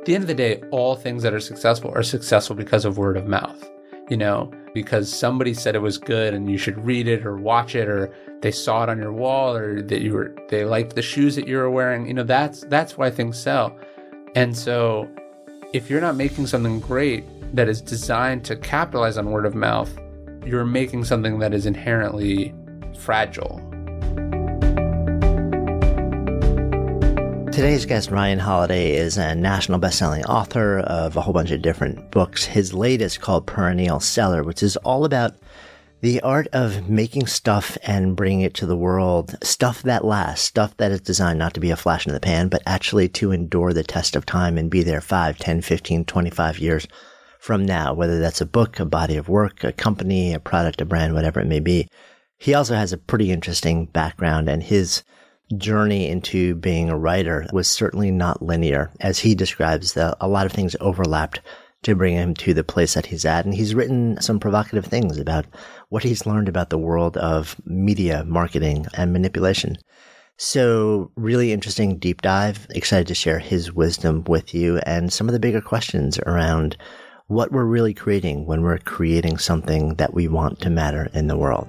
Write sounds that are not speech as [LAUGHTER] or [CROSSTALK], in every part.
At the end of the day, all things that are successful are successful because of word of mouth. You know, because somebody said it was good and you should read it or watch it or they saw it on your wall or that you were they liked the shoes that you were wearing. You know, that's that's why things sell. And so if you're not making something great that is designed to capitalize on word of mouth, you're making something that is inherently fragile. Today's guest, Ryan Holiday, is a national best-selling author of a whole bunch of different books. His latest called Perennial Seller, which is all about the art of making stuff and bringing it to the world, stuff that lasts, stuff that is designed not to be a flash in the pan, but actually to endure the test of time and be there 5, 10, 15, 25 years from now, whether that's a book, a body of work, a company, a product, a brand, whatever it may be. He also has a pretty interesting background and his journey into being a writer was certainly not linear. As he describes, the, a lot of things overlapped to bring him to the place that he's at. And he's written some provocative things about what he's learned about the world of media marketing and manipulation. So really interesting deep dive. Excited to share his wisdom with you and some of the bigger questions around what we're really creating when we're creating something that we want to matter in the world.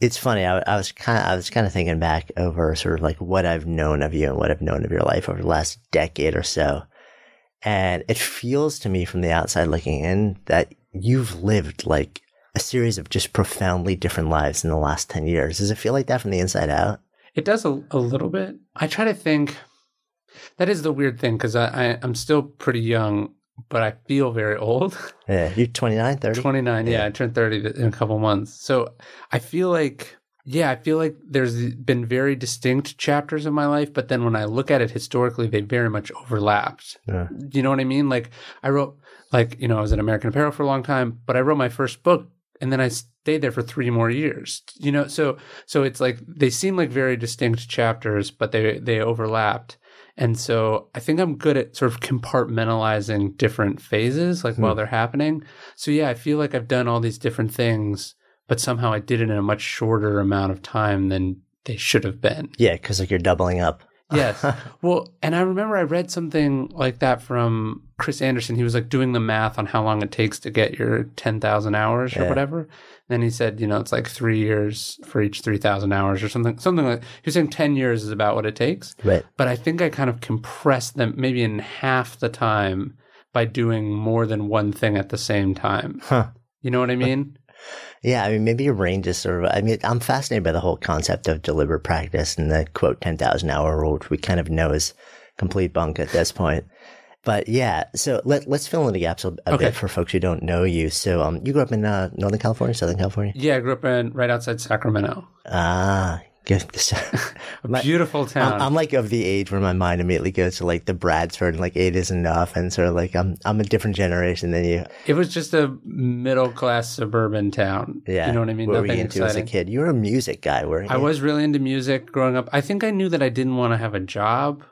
It's funny. I, I was kind of, I was kind of thinking back over sort of like what I've known of you and what I've known of your life over the last decade or so. And it feels to me from the outside looking in that you've lived like a series of just profoundly different lives in the last 10 years. Does it feel like that from the inside out? It does a, a little bit. I try to think that is the weird thing because I, I, I'm still pretty young but I feel very old. [LAUGHS] Yeah, you're 29, 30? 29, yeah. yeah. I turned 30 in a couple months. So I feel like, yeah, I feel like there's been very distinct chapters of my life, but then when I look at it historically, they very much overlapped. Yeah. You know what I mean? Like I wrote, like, you know, I was at American Apparel for a long time, but I wrote my first book and then I stayed there for three more years. You know, so so it's like they seem like very distinct chapters, but they they overlapped. And so I think I'm good at sort of compartmentalizing different phases, like hmm. while they're happening. So yeah, I feel like I've done all these different things, but somehow I did it in a much shorter amount of time than they should have been. Yeah, because like you're doubling up. yes. [LAUGHS] Well, and I remember I read something like that from Chris Anderson. He was like doing the math on how long it takes to get your 10,000 hours or whatever. Then he said, you know, it's like three years for each 3,000 hours or something, something like, he was saying 10 years is about what it takes. Right. But I think I kind of compressed them maybe in half the time by doing more than one thing at the same time. Huh. You know what I mean? [LAUGHS] Yeah, I mean, maybe your brain just sort of, I mean, I'm fascinated by the whole concept of deliberate practice and the quote 10,000 hour rule, which we kind of know is complete bunk at this point. But yeah, so let, let's fill in the gaps a, a okay. bit for folks who don't know you. So um, you grew up in uh, Northern California, Southern California? Yeah, I grew up in right outside Sacramento. Ah, good. [LAUGHS] [LAUGHS] a beautiful town. I'm, I'm, like of the age where my mind immediately goes to like the Bradford, and like eight is enough, and sort of like I'm I'm a different generation than you. It was just a middle class suburban town. Yeah, you know what I mean. What Nothing were you into exciting. as a kid? You were a music guy, were you? I was really into music growing up. I think I knew that I didn't want to have a job,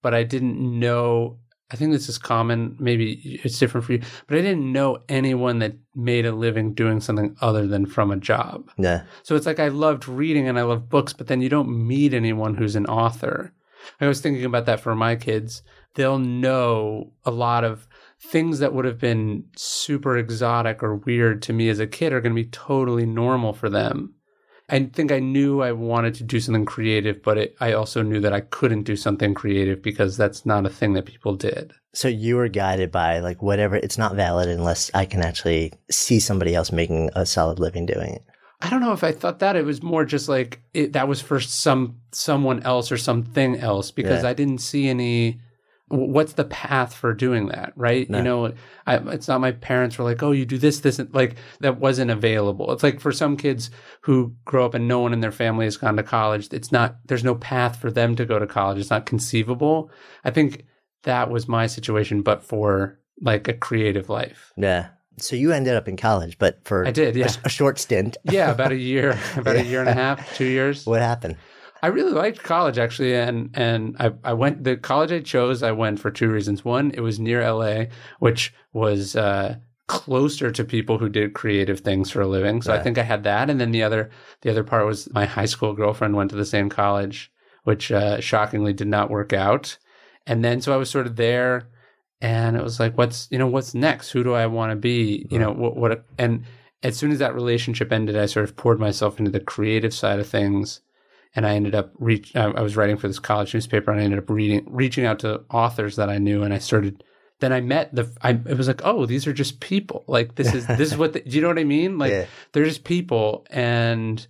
but I didn't know I think this is common. Maybe it's different for you, but I didn't know anyone that made a living doing something other than from a job. Yeah. So it's like I loved reading and I love books, but then you don't meet anyone who's an author. I was thinking about that for my kids. they'll know a lot of things that would have been super exotic or weird to me as a kid are going to be totally normal for them. I think I knew I wanted to do something creative, but it, I also knew that I couldn't do something creative because that's not a thing that people did. So you were guided by like whatever, it's not valid unless I can actually see somebody else making a solid living doing it. I don't know if I thought that. It was more just like it, that was for some someone else or something else because yeah. I didn't see any what's the path for doing that right? No. you know I, it's not my parents were like oh you do this this and like that wasn't available. It's like for some kids who grow up and no one in their family has gone to college it's not there's no path for them to go to college. It's not conceivable. I think that was my situation but for like a creative life. Yeah. So you ended up in college but for i did yeah. a, a short stint. Yeah about a [LAUGHS] year about yeah. a year and a half two years. What happened I really liked college actually, and and I, I went the college I chose. I went for two reasons. One, it was near LA, which was uh, closer to people who did creative things for a living. So right. I think I had that. And then the other the other part was my high school girlfriend went to the same college, which uh, shockingly did not work out. And then so I was sort of there, and it was like, what's you know what's next? Who do I want to be? You know what what and as soon as that relationship ended, I sort of poured myself into the creative side of things and I ended up reach. I was writing for this college newspaper, and I ended up reading, reaching out to authors that I knew, and I started. Then I met the. I it was like, oh, these are just people. Like this is this is what. The, [LAUGHS] do you know what I mean? Like yeah. they're just people, and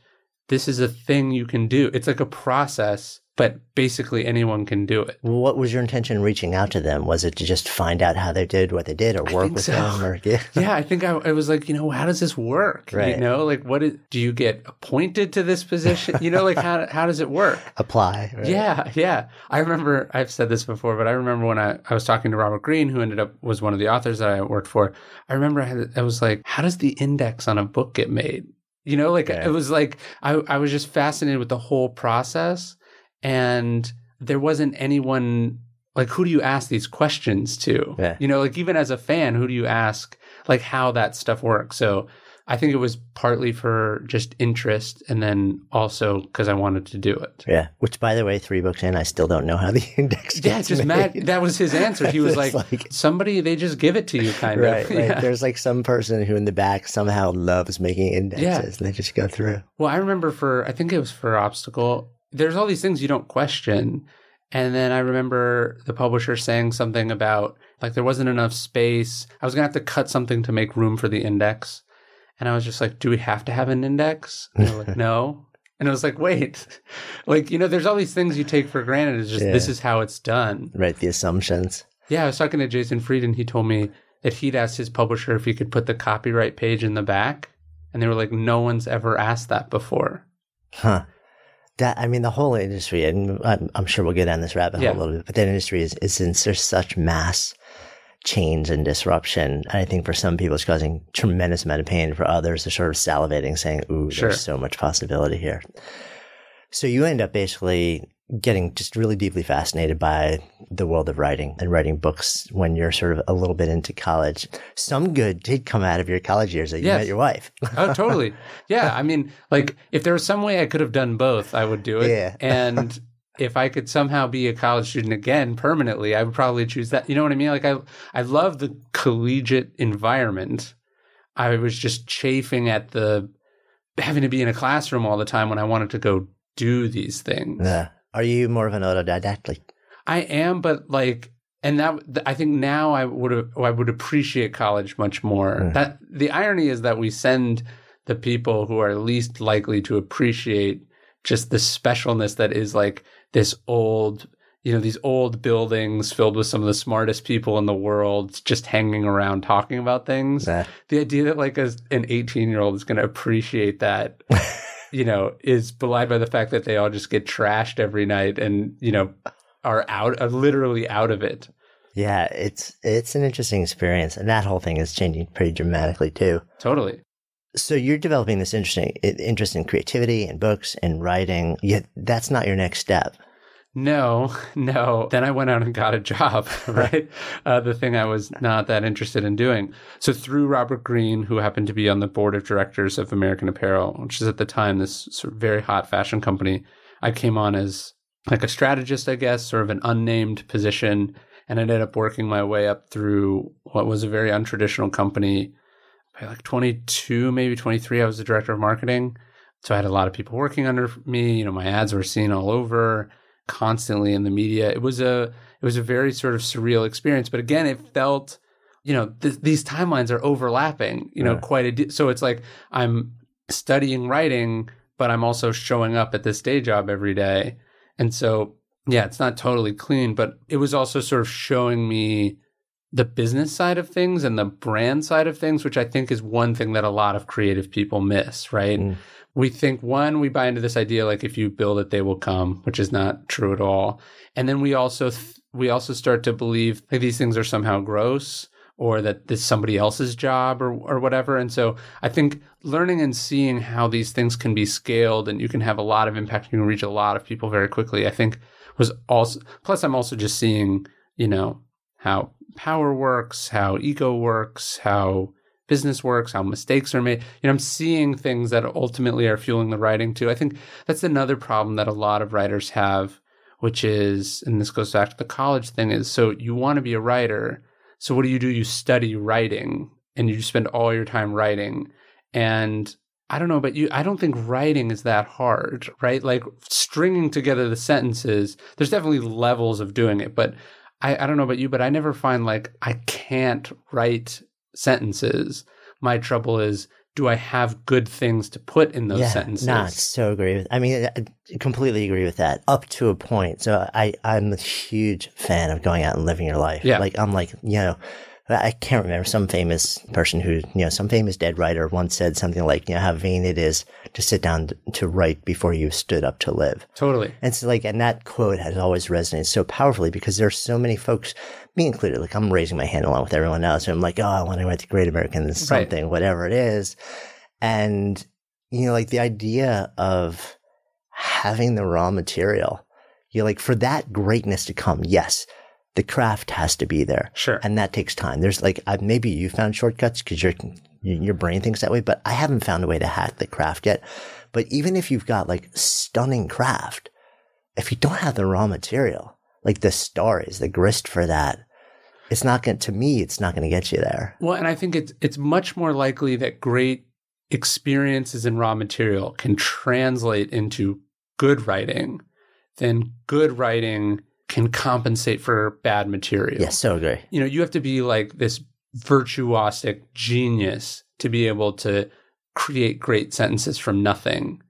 this is a thing you can do. It's like a process but basically anyone can do it. What was your intention reaching out to them? Was it to just find out how they did what they did or work with so. them? Or, [LAUGHS] yeah. yeah, I think I, I, was like, you know, how does this work? Right. You know, like what is, do you get appointed to this position? you know, like how, how does it work? [LAUGHS] Apply. Right? Yeah. Yeah. I remember, I've said this before, but I remember when I, I was talking to Robert Greene, who ended up was one of the authors that I worked for. I remember I, had, I was like, how does the index on a book get made? You know, like yeah. it was like I, I was just fascinated with the whole process and there wasn't anyone like who do you ask these questions to yeah. you know like even as a fan who do you ask like how that stuff works so i think it was partly for just interest and then also because i wanted to do it yeah which by the way three books in i still don't know how the [LAUGHS] index gets yeah just made. Matt, that was his answer he [LAUGHS] was like, like, somebody they just give it to you kind right, of right [LAUGHS] yeah. there's like some person who in the back somehow loves making indexes yeah. and they just go through well i remember for i think it was for obstacle there's all these things you don't question. And then I remember the publisher saying something about like there wasn't enough space. I was gonna have to cut something to make room for the index. And I was just like, do we have to have an index? And they're like, [LAUGHS] no. And I was like, wait, [LAUGHS] like, you know, there's all these things you take for granted. It's just, yeah. this is how it's done. Right. The assumptions. Yeah. I was talking to Jason Fried and he told me that he'd asked his publisher if he could put the copyright page in the back. And they were like, no one's ever asked that before. Huh that I mean the whole industry, and I'm, I'm sure we'll get down this rabbit hole yeah. a little bit, but that industry is is in there's such mass change and disruption. And I think for some people it's causing tremendous amount of pain. For others, they're sort of salivating, saying, "Ooh, sure. there's so much possibility here." So you end up basically getting just really deeply fascinated by the world of writing and writing books when you're sort of a little bit into college. Some good did come out of your college years that you yes. met your wife. [LAUGHS] oh, totally. Yeah. I mean, like if there was some way I could have done both, I would do it. Yeah. [LAUGHS] and if I could somehow be a college student again permanently, I would probably choose that. You know what I mean? Like I I love the collegiate environment. I was just chafing at the having to be in a classroom all the time when I wanted to go do these things. Yeah. Are you more of an autodidact? I am, but like, and that I think now I would I would appreciate college much more. Mm. That the irony is that we send the people who are least likely to appreciate just the specialness that is like this old you know these old buildings filled with some of the smartest people in the world just hanging around talking about things nah. the idea that like a, an 18 year old is going to appreciate that [LAUGHS] you know, is belied by the fact that they all just get trashed every night and, you know, are out, are literally out of it. Yeah, it's it's an interesting experience, and that whole thing is changing pretty dramatically too. Totally. So you're developing this interesting interest in creativity and books and writing. Yet that's not your next step. No, [LAUGHS] no. Then I went out and got a job, [LAUGHS] right? uh, the thing I was not that interested in doing. So through Robert Greene, who happened to be on the board of directors of American Apparel, which is at the time this sort of very hot fashion company, I came on as like a strategist, I guess, sort of an unnamed position. and I ended up working my way up through what was a very untraditional company. By like 22, maybe 23, I was the director of marketing. So I had a lot of people working under me. You know, my ads were seen all over, constantly in the media. It was a it was a very sort of surreal experience. But again, it felt, you know, th- these timelines are overlapping. You know, quite a. Di- so it's like I'm studying writing, but I'm also showing up at this day job every day, and so yeah, it's not totally clean, but it was also sort of showing me the business side of things and the brand side of things, which I think is one thing that a lot of creative people miss, right? Mm. We think one, we buy into this idea like if you build it, they will come, which is not true at all. And then we also th- we also start to believe like these things are somehow gross or that this is somebody else's job or or whatever. And so I think learning and seeing how these things can be scaled and you can have a lot of impact, you can reach a lot of people very quickly. I think was also plus I'm also just seeing, you know, how power works, how ego works, how business works, how mistakes are made. You know, I'm seeing things that ultimately are fueling the writing too. I think that's another problem that a lot of writers have, which is, and this goes back to the college thing, is so you want to be a writer. So what do you do? You study writing and you spend all your time writing. And I don't know, but you, I don't think writing is that hard, right? Like stringing together the sentences, there's definitely levels of doing it, but I, I don't know about you, but I never find like I can't write sentences. My trouble is, do I have good things to put in those yeah, sentences? Not so agree with. I mean, I completely agree with that up to a point. So I, I'm a huge fan of going out and living your life. Yeah. Like I'm like, you know, I can't remember some famous person who, you know, some famous dead writer once said something like, you know, how vain it is to sit down to write before you stood up to live. Totally. And so like, and that quote has always resonated so powerfully because there's so many folks, me included, like I'm raising my hand along with everyone else. And I'm like, oh, I want to write the great American something, right. whatever it is. And, you know, like the idea of having the raw material, you know, like for that greatness to come, yes, the craft has to be there. Sure. And that takes time. There's like, uh, maybe you found shortcuts because your, your brain thinks that way, but I haven't found a way to hack the craft yet. But even if you've got like stunning craft, if you don't have the raw material, like the stories, the grist for that, it's not going to me, it's not going to get you there. Well, and I think it's, it's much more likely that great experiences in raw material can translate into good writing than good writing can compensate for bad material. Yes, so agree. You know, you have to be like this virtuosic genius to be able to create great sentences from nothing.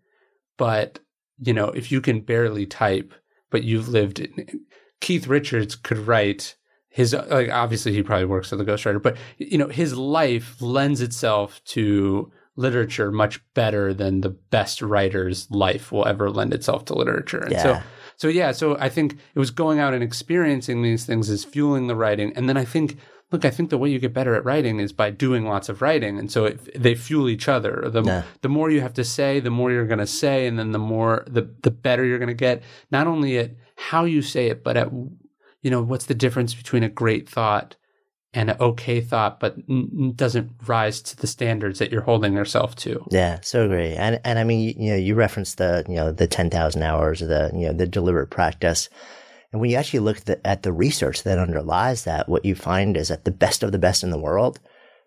But, you know, if you can barely type, but you've lived in, Keith Richards could write his like obviously he probably works as a ghostwriter, but you know, his life lends itself to literature much better than the best writer's life will ever lend itself to literature. And yeah. so so yeah, so I think it was going out and experiencing these things is fueling the writing, and then I think look, I think the way you get better at writing is by doing lots of writing, and so it, they fuel each other. The yeah. the more you have to say, the more you're going to say, and then the more the the better you're going to get. Not only at how you say it, but at you know what's the difference between a great thought and an okay thought, but n- doesn't rise to the standards that you're holding yourself to. Yeah, so agree. And and I mean, you know, you referenced the you know the ten thousand hours of the you know the deliberate practice, and when you actually look at the, at the research that underlies that, what you find is that the best of the best in the world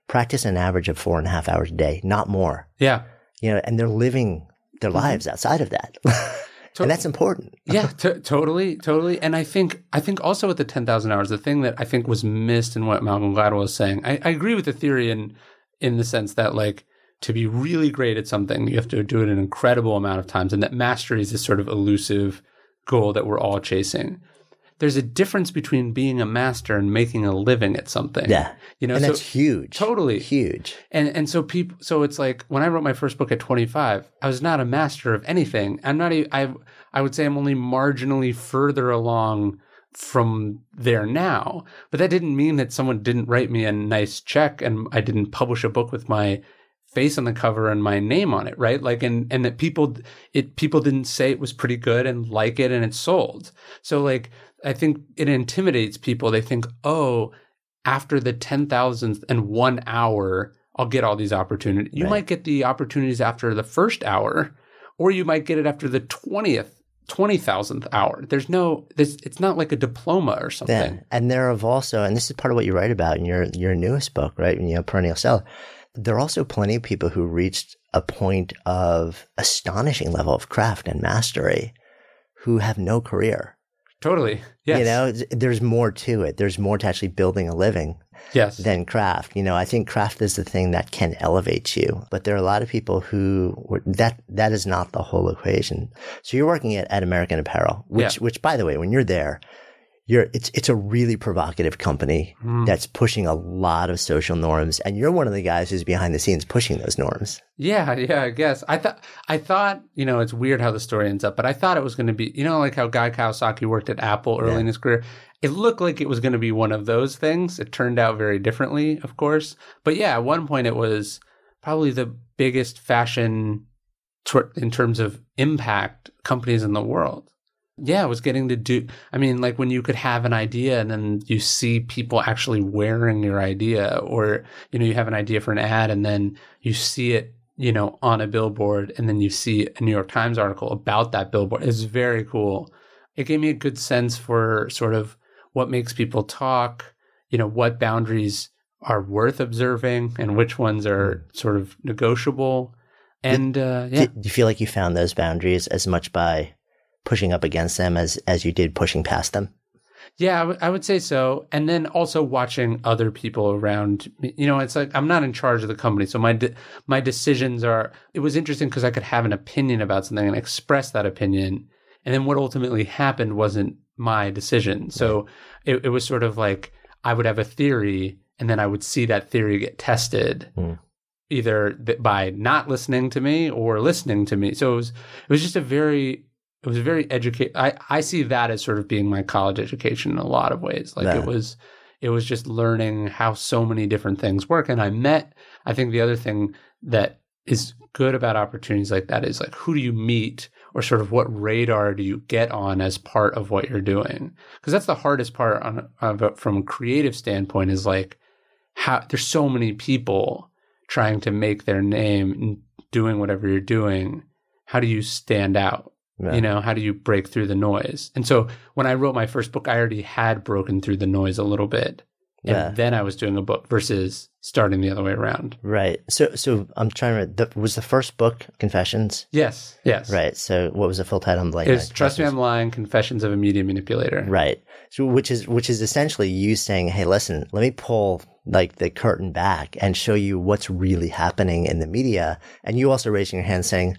practice an average of four and a half hours a day, not more. Yeah, you know, and they're living their mm-hmm. lives outside of that. [LAUGHS] To- and that's important. [LAUGHS] yeah, t- totally, totally. And I think, I think also with the ten thousand hours, the thing that I think was missed in what Malcolm Gladwell was saying, I, I agree with the theory in in the sense that like to be really great at something, you have to do it an incredible amount of times, and that mastery is this sort of elusive goal that we're all chasing there's a difference between being a master and making a living at something. Yeah. You know, and so that's huge. Totally. Huge. And and so people so it's like when I wrote my first book at 25, I was not a master of anything. I'm not I I would say I'm only marginally further along from there now. But that didn't mean that someone didn't write me a nice check and I didn't publish a book with my face on the cover and my name on it, right? Like and and that people it people didn't say it was pretty good and like it and it sold. So like I think it intimidates people. They think, oh, after the 10,000th and one hour, I'll get all these opportunities. You right. might get the opportunities after the first hour, or you might get it after the 20th twenty thousandth hour. There's no this. It's not like a diploma or something. Yeah. And there have also, and this is part of what you write about in your your newest book, right? You know, perennial seller. There are also plenty of people who reached a point of astonishing level of craft and mastery who have no career. Totally. Yes. You know, there's more to it. There's more to actually building a living yes. than craft. You know, I think craft is the thing that can elevate you, but there are a lot of people who that that is not the whole equation. So you're working at, at American Apparel, which Yeah. which by the way, when you're there, you're it's it's a really provocative company Mm. that's pushing a lot of social norms, and you're one of the guys who's behind the scenes pushing those norms. Yeah, yeah, I guess. I thought I thought, you know, it's weird how the story ends up, but I thought it was going to be, you know, like how Guy Kawasaki worked at Apple early Yeah. in his career. It looked like it was going to be one of those things. It turned out very differently, of course. But yeah, at one point it was probably the biggest fashion tw- in terms of impact companies in the world. Yeah, I was getting to do. I mean, like when you could have an idea and then you see people actually wearing your idea, or you know, you have an idea for an ad and then you see it, you know, on a billboard, and then you see a New York Times article about that billboard. It's very cool. It gave me a good sense for sort of what makes people talk, you know, what boundaries are worth observing and which ones are sort of negotiable. And uh, yeah, Do, do you feel like you found those boundaries as much by pushing up against them as as you did pushing past them? Yeah, I, w- I would say so. And then also watching other people around. me. You know, it's like I'm not in charge of the company, so my de- my decisions are. It was interesting because I could have an opinion about something and express that opinion, and then what ultimately happened wasn't my decision. So it, it was sort of like I would have a theory, and then I would see that theory get tested. Hmm. Either th- by not listening to me or listening to me. So it was it was just a very it was very educate. I I see that as sort of being my college education in a lot of ways. Like Yeah. it was, it was just learning how so many different things work. And I met. I think the other thing that is good about opportunities like that is like who do you meet or sort of what radar do you get on as part of what you're doing because that's the hardest part on of a, from a creative standpoint is like how there's so many people trying to make their name doing whatever you're doing how do you stand out Yeah. you know how do you break through the noise and so when i wrote my first book i already had broken through the noise a little bit and Yeah. then i was doing a book versus starting the other way around Right. So so I'm trying to. The, was the first book Confessions? yes yes Right. So what was the full title? I'm like, it's trust me i'm lying confessions of a media manipulator Right. So which is which is essentially you saying, "Hey, listen, let me pull like the curtain back and show you what's really happening in the media." And you also raising your hand saying,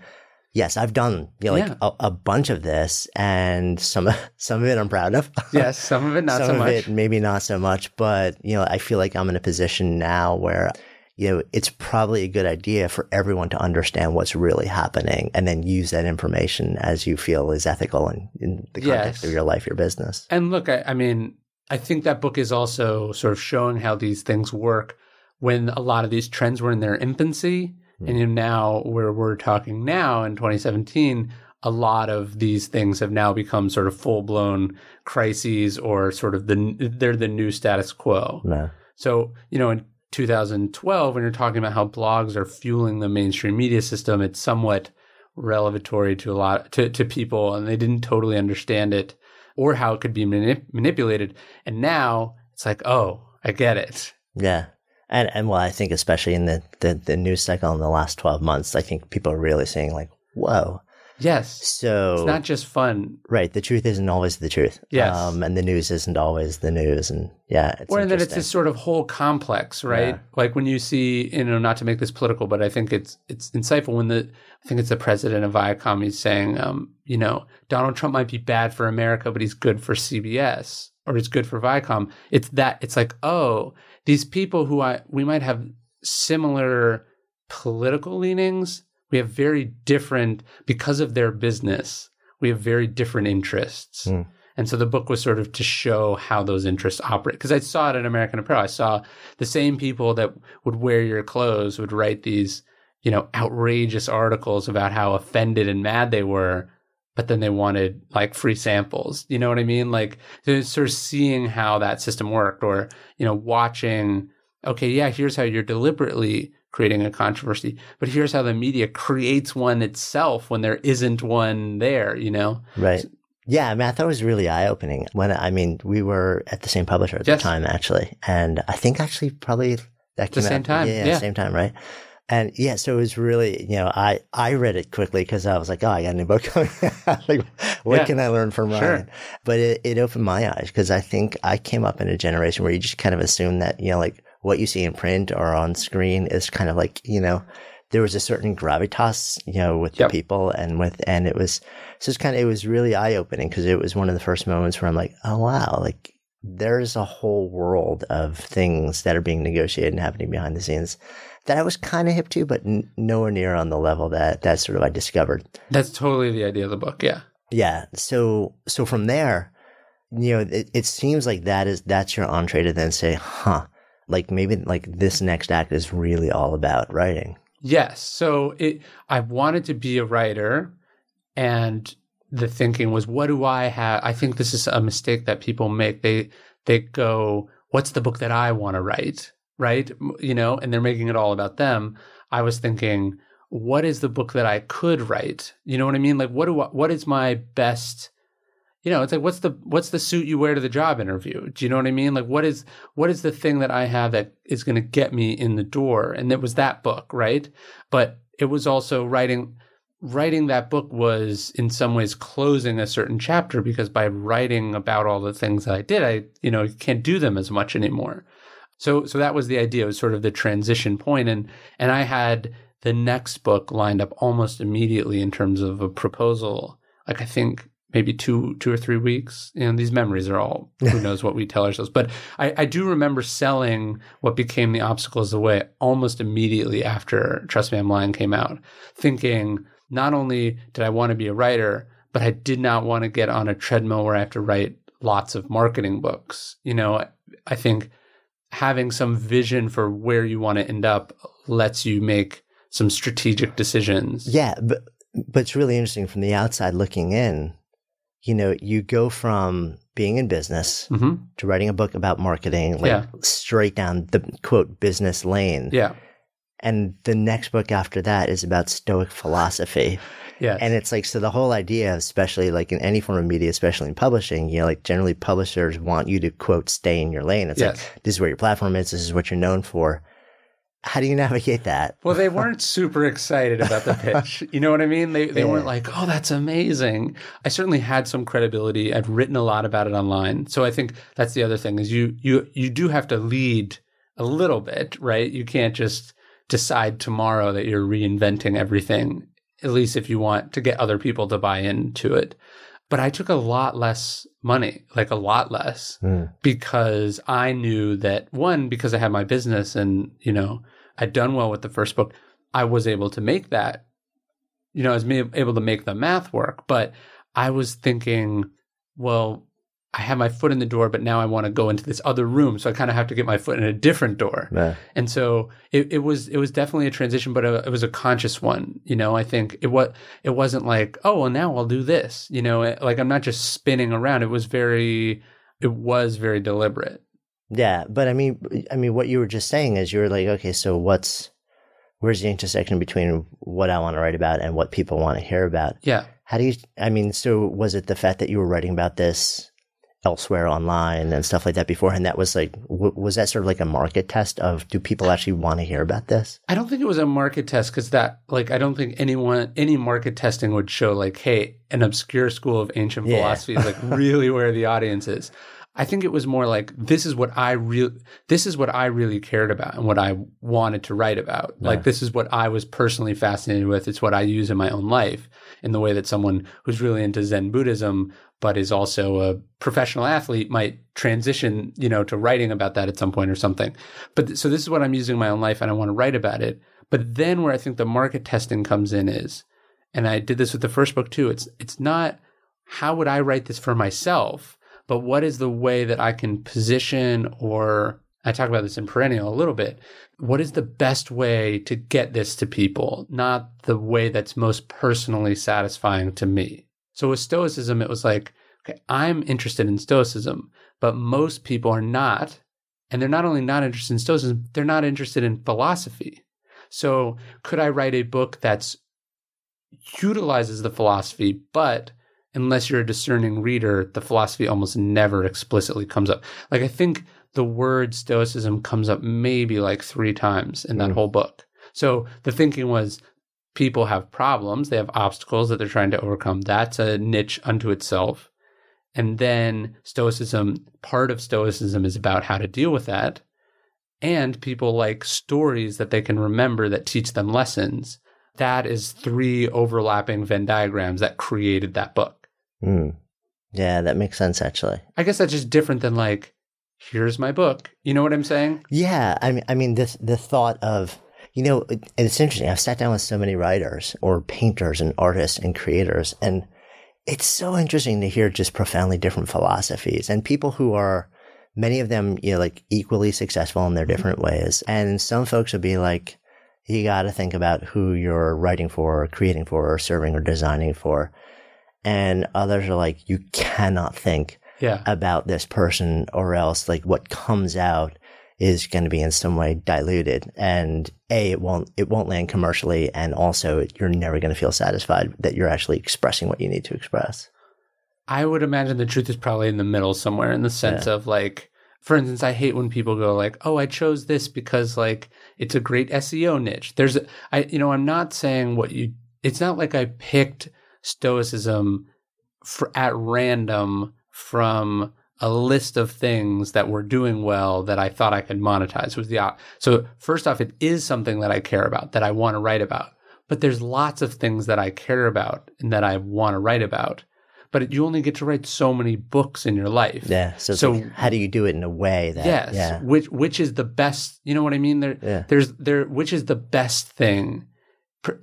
"Yes, I've done you know, like Yeah. a, a bunch of this, and some [LAUGHS] some of it I'm proud of. yes some of it not some so of much it maybe not so much, but you know, I feel like I'm in a position now where." You know, it's probably a good idea for everyone to understand what's really happening and then use that information as you feel is ethical in, in the context Yes. of your life, your business. And look, I, I mean, I think that book is also sort of showing how these things work when a lot of these trends were in their infancy. And you know, now, where we're talking now in 2017, a lot of these things have now become sort of full blown crises or sort of the they're the new status quo. No. So, you know, in 2012, when you're talking about how blogs are fueling the mainstream media system, it's somewhat revelatory to a lot to, to people, and they didn't totally understand it or how it could be manip- manipulated. And now it's like, oh, I get it. Yeah. And and well, I think especially in the, the, the news cycle in the last twelve months, I think people are really saying like, whoa. Yes, So it's not just fun. right, the truth isn't always the truth. Yes. Um, and the news isn't always the news. And yeah, it's or that it's this sort of whole complex, right? Yeah. Like when you see, you know, not to make this political, but I think it's it's insightful when the I think it's the president of Viacom. is saying, um, you know, Donald Trump might be bad for America, but he's good for CBS or it's good for Viacom. It's that it's like, oh, these people who I we might have similar political leanings. We have very different because of their business. We have very different interests. Hmm. And so the book was sort of to show how those interests operate. Because I saw it in American Apparel. I saw the same people that would wear your clothes would write these, you know, outrageous articles about how offended and mad they were, but then they wanted like free samples. You know what I mean? Like sort of seeing how that system worked or, you know, watching, okay, yeah, here's how you're deliberately creating a controversy. But here's how the media creates one itself when there isn't one there, you know? Right. Yeah, I mean, I thought it was really eye opening when, I mean, we were at the same publisher at yes. the time, actually. And I think actually probably that came the same out, time. Yeah, yeah, same time, right? And yeah, so it was really, you know, I, I read it quickly because I was like, oh, I got a new book [LAUGHS] coming like, what yeah, can I learn from Ryan? Sure. But it, it opened my eyes because I think I came up in a generation where you just kind of assume that, you know, like what you see in print or on screen is kind of like, you know, there was a certain gravitas, you know, with yep. the people and with, and it was, so it's kind of, it was really eye opening because it was one of the first moments where I'm like, oh, wow, like there's a whole world of things that are being negotiated and happening behind the scenes that I was kind of hip to, but n- nowhere near on the level that that sort of I discovered. That's totally the idea of the book. Yeah. Yeah. So so from there, you know, it, it seems like that is that's your entree to then say, huh, like maybe like this next act is really all about writing. Yes. So it I wanted to be a writer and the thinking was what do I have I think this is a mistake that people make. They they go, what's the book that I want to write? Right? You know, and they're making it all about them. I was thinking, what is the book that I could write? You know what I mean? Like, what do I, what is my best? You know, it's like what's the what's the suit you wear to the job interview? Do you know what I mean? Like, what is what is the thing that I have that is going to get me in the door? And it was that book, right? But it was also writing writing that book was in some ways closing a certain chapter because by writing about all the things that I did, I you know can't do them as much anymore. So so that was the idea. It was sort of the transition point, and and I had the next book lined up almost immediately in terms of a proposal. Like I think maybe two two or three weeks. You know, these memories are all [LAUGHS] who knows what we tell ourselves. But I, I do remember selling what became the Obstacle Is the Way almost immediately after Trust Me I'm Lying came out, thinking not only did I want to be a writer, but I did not want to get on a treadmill where I have to write lots of marketing books. You know, I think having some vision for where you want to end up lets you make some strategic decisions. Yeah, but but it's really interesting from the outside looking in. You know, you go from being in business mm-hmm. to writing a book about marketing, like yeah. straight down the quote business lane. Yeah. And the next book after that is about Stoic philosophy. Yeah. And it's like, so the whole idea, especially like in any form of media, especially in publishing, you know, like generally publishers want you to quote, stay in your lane. It's yes. like, this is where your platform is. This is what you're known for. How do you navigate that? Well, they weren't super excited about the pitch. [LAUGHS] You know what I mean? They, they yeah. weren't like, oh, that's amazing. I certainly had some credibility. I'd written a lot about it online. So I think that's the other thing is you, you, you do have to lead a little bit, right? You can't just decide tomorrow that you're reinventing everything at least if you want to get other people to buy into it. But I took a lot less money, like a lot less, mm. because I knew that one, because I had my business and, you know, I'd done well with the first book, I was able to make that, you know, I was able to make the math work. But I was thinking, well, I have my foot in the door, but now I want to go into this other room. So I kind of have to get my foot in a different door. Yeah. And so it, it was it was definitely a transition, but a, it was a conscious one. You know, I think it was it wasn't like oh well now I'll do this. You know, like I'm not just spinning around. It was very it was very deliberate. Yeah, but I mean, I mean, what you were just saying is you were like, okay, so what's where's the intersection between what I want to write about and what people want to hear about? Yeah. How do you? I mean, so was it the fact that you were writing about this elsewhere online and stuff like that beforehand that was like w- was that sort of like a market test of do people actually want to hear about this i don't think it was a market test because that like i don't think anyone any market testing would show like hey an obscure school of ancient yeah. philosophy is like [LAUGHS] really where the audience is i think it was more like this is what i really this is what i really cared about and what i wanted to write about yeah. like this is what i was personally fascinated with it's what i use in my own life in the way that someone who's really into zen buddhism but is also a professional athlete might transition, you know, to writing about that at some point or something. But so this is what I'm using in my own life and I want to write about it. But then where I think the market testing comes in is, and I did this with the first book too, it's it's not how would I write this for myself, but what is the way that I can position or I talk about this in perennial a little bit. What is the best way to get this to people? Not the way that's most personally satisfying to me. So with Stoicism, it was like, okay, I'm interested in Stoicism, but most people are not. And they're not only not interested in Stoicism, they're not interested in philosophy. So, could I write a book that's utilizes the philosophy, but unless you're a discerning reader, the philosophy almost never explicitly comes up. Like I think the word stoicism comes up maybe like 3 times in that mm. whole book. So the thinking was people have problems, they have obstacles that they're trying to overcome. That's a niche unto itself. And then Stoicism, part of Stoicism is about how to deal with that. And people like stories that they can remember that teach them lessons. That is three overlapping Venn diagrams that created that book. Mm. Yeah, that makes sense, actually. I guess that's just different than like, here's my book. You know what I'm saying? Yeah. I mean, I mean, this, the thought of, you know, it's interesting. I've sat down with so many writers or painters and artists and creators, and it's so interesting to hear just profoundly different philosophies and people who are many of them, you know, like equally successful in their mm-hmm. different ways. And some folks would be like, you got to think about who you're writing for or creating for or serving or designing for. And others are like, you cannot think yeah. about this person or else like what comes out is going to be in some way diluted. And a it won't it won't land commercially and also you're never going to feel satisfied that you're actually expressing what you need to express. I would imagine the truth is probably in the middle somewhere in the sense yeah. of like for instance i hate when people go like oh i chose this because like it's a great seo niche. There's a, i you know i'm not saying what you it's not like i picked stoicism for at random from a list of things that were doing well that I thought I could monetize was the op- so first off it is something that I care about that I want to write about but there's lots of things that I care about and that I want to write about but you only get to write so many books in your life yeah so, so like, how do you do it in a way that yes yeah. which which is the best you know what I mean there yeah. there's there which is the best thing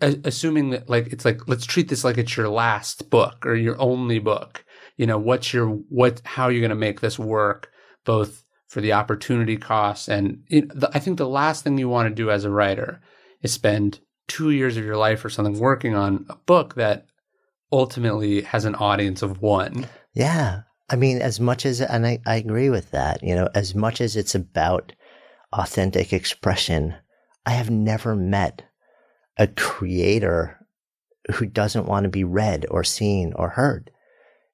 assuming that like it's like let's treat this like it's your last book or your only book you know, what's your, what, how you're you going to make this work both for the opportunity costs and know, the, I think the last thing you want to do as a writer is spend two years of your life or something working on a book that ultimately has an audience of one. Yeah. I mean, as much as, and I, I agree with that, you know, as much as it's about authentic expression, I have never met a creator who doesn't want to be read or seen or heard.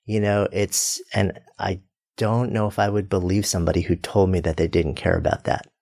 You know, it's, and I don't know if I would believe somebody who told me that they didn't care about that.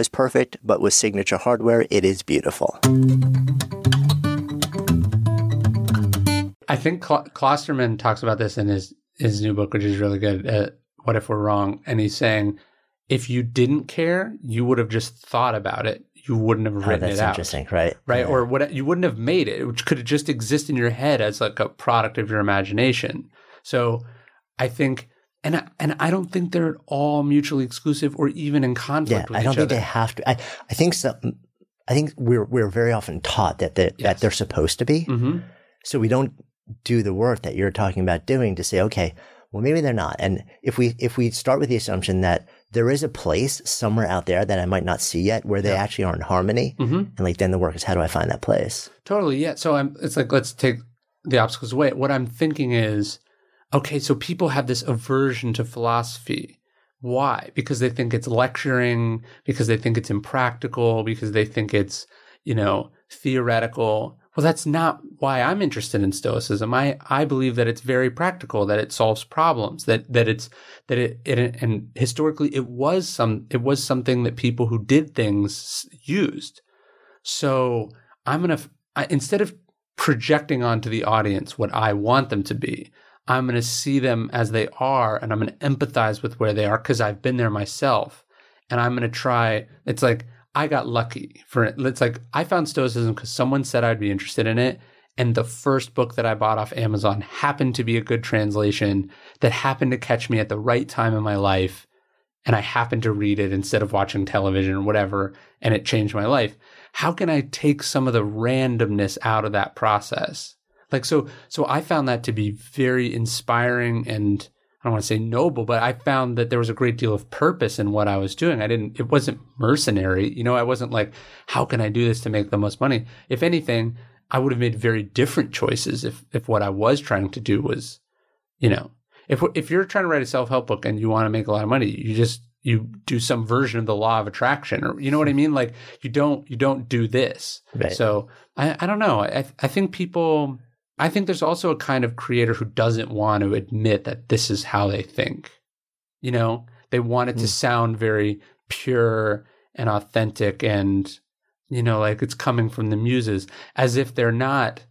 always perfect, but with signature hardware, it is beautiful. I think Cl- Klosterman talks about this in his his new book, which is really good. Uh, what if we're wrong? And he's saying if you didn't care, you would have just thought about it. You wouldn't have Oh, written that's it out. interesting, right? Right. Yeah. Or what you wouldn't have made it, which could just exist in your head as like a product of your imagination. So I think and I, and I don't think they're at all mutually exclusive or even in yeah, conflict with I don't think other. they have to. I, I think so. I think we're we're very often taught that that Yes. they're supposed to be. hmm So we don't do the work that you're talking about doing to say, okay, well maybe they're not. And if we if we start with the assumption that there is a place somewhere out there that I might not see yet where they Yeah. actually are in harmony, hmm and like then the work is how do I find that place? Totally, yeah. So I'm. It's like let's take the Obstacle Is the Way. What I'm thinking is, okay, so people have this aversion to philosophy. Why? Because they think it's lecturing. Because they think it's impractical. Because they think it's you know theoretical. Well, that's not why I'm interested in Stoicism. I, I believe that it's very practical, that it solves problems, that that it's that it, it and historically it was some it was something that people who did things used. So I'm gonna instead of projecting onto the audience what I want them to be, I'm gonna see them as they are, and I'm gonna empathize with where they are because I've been there myself, and I'm gonna try. It's like I got lucky for it. It's like I found Stoicism because someone said I'd be interested in it. And the first book that I bought off Amazon happened to be a good translation that happened to catch me at the right time in my life. And I happened to read it instead of watching television or whatever. And it changed my life. How can I take some of the randomness out of that process? Like, so, so I found that to be very inspiring and I don't want to say noble, but I found that there was a great deal of purpose in what I was doing. I didn't, it wasn't mercenary. You know, I wasn't like, how can I do this to make the most money? If anything, I would have made very different choices if, if what I was trying to do was, you know, if, if you're trying to write a self-help book and you want to make a lot of money, you just, you do some version of the law of attraction or, you know what I mean? Like you don't, you don't do this. Right. So I, I don't know. I, I think people, I think there's also a kind of creator who doesn't want to admit that this is how they think. You know, they want it to Mm. sound very pure and authentic and, you know, like it's coming from the muses as if they're not.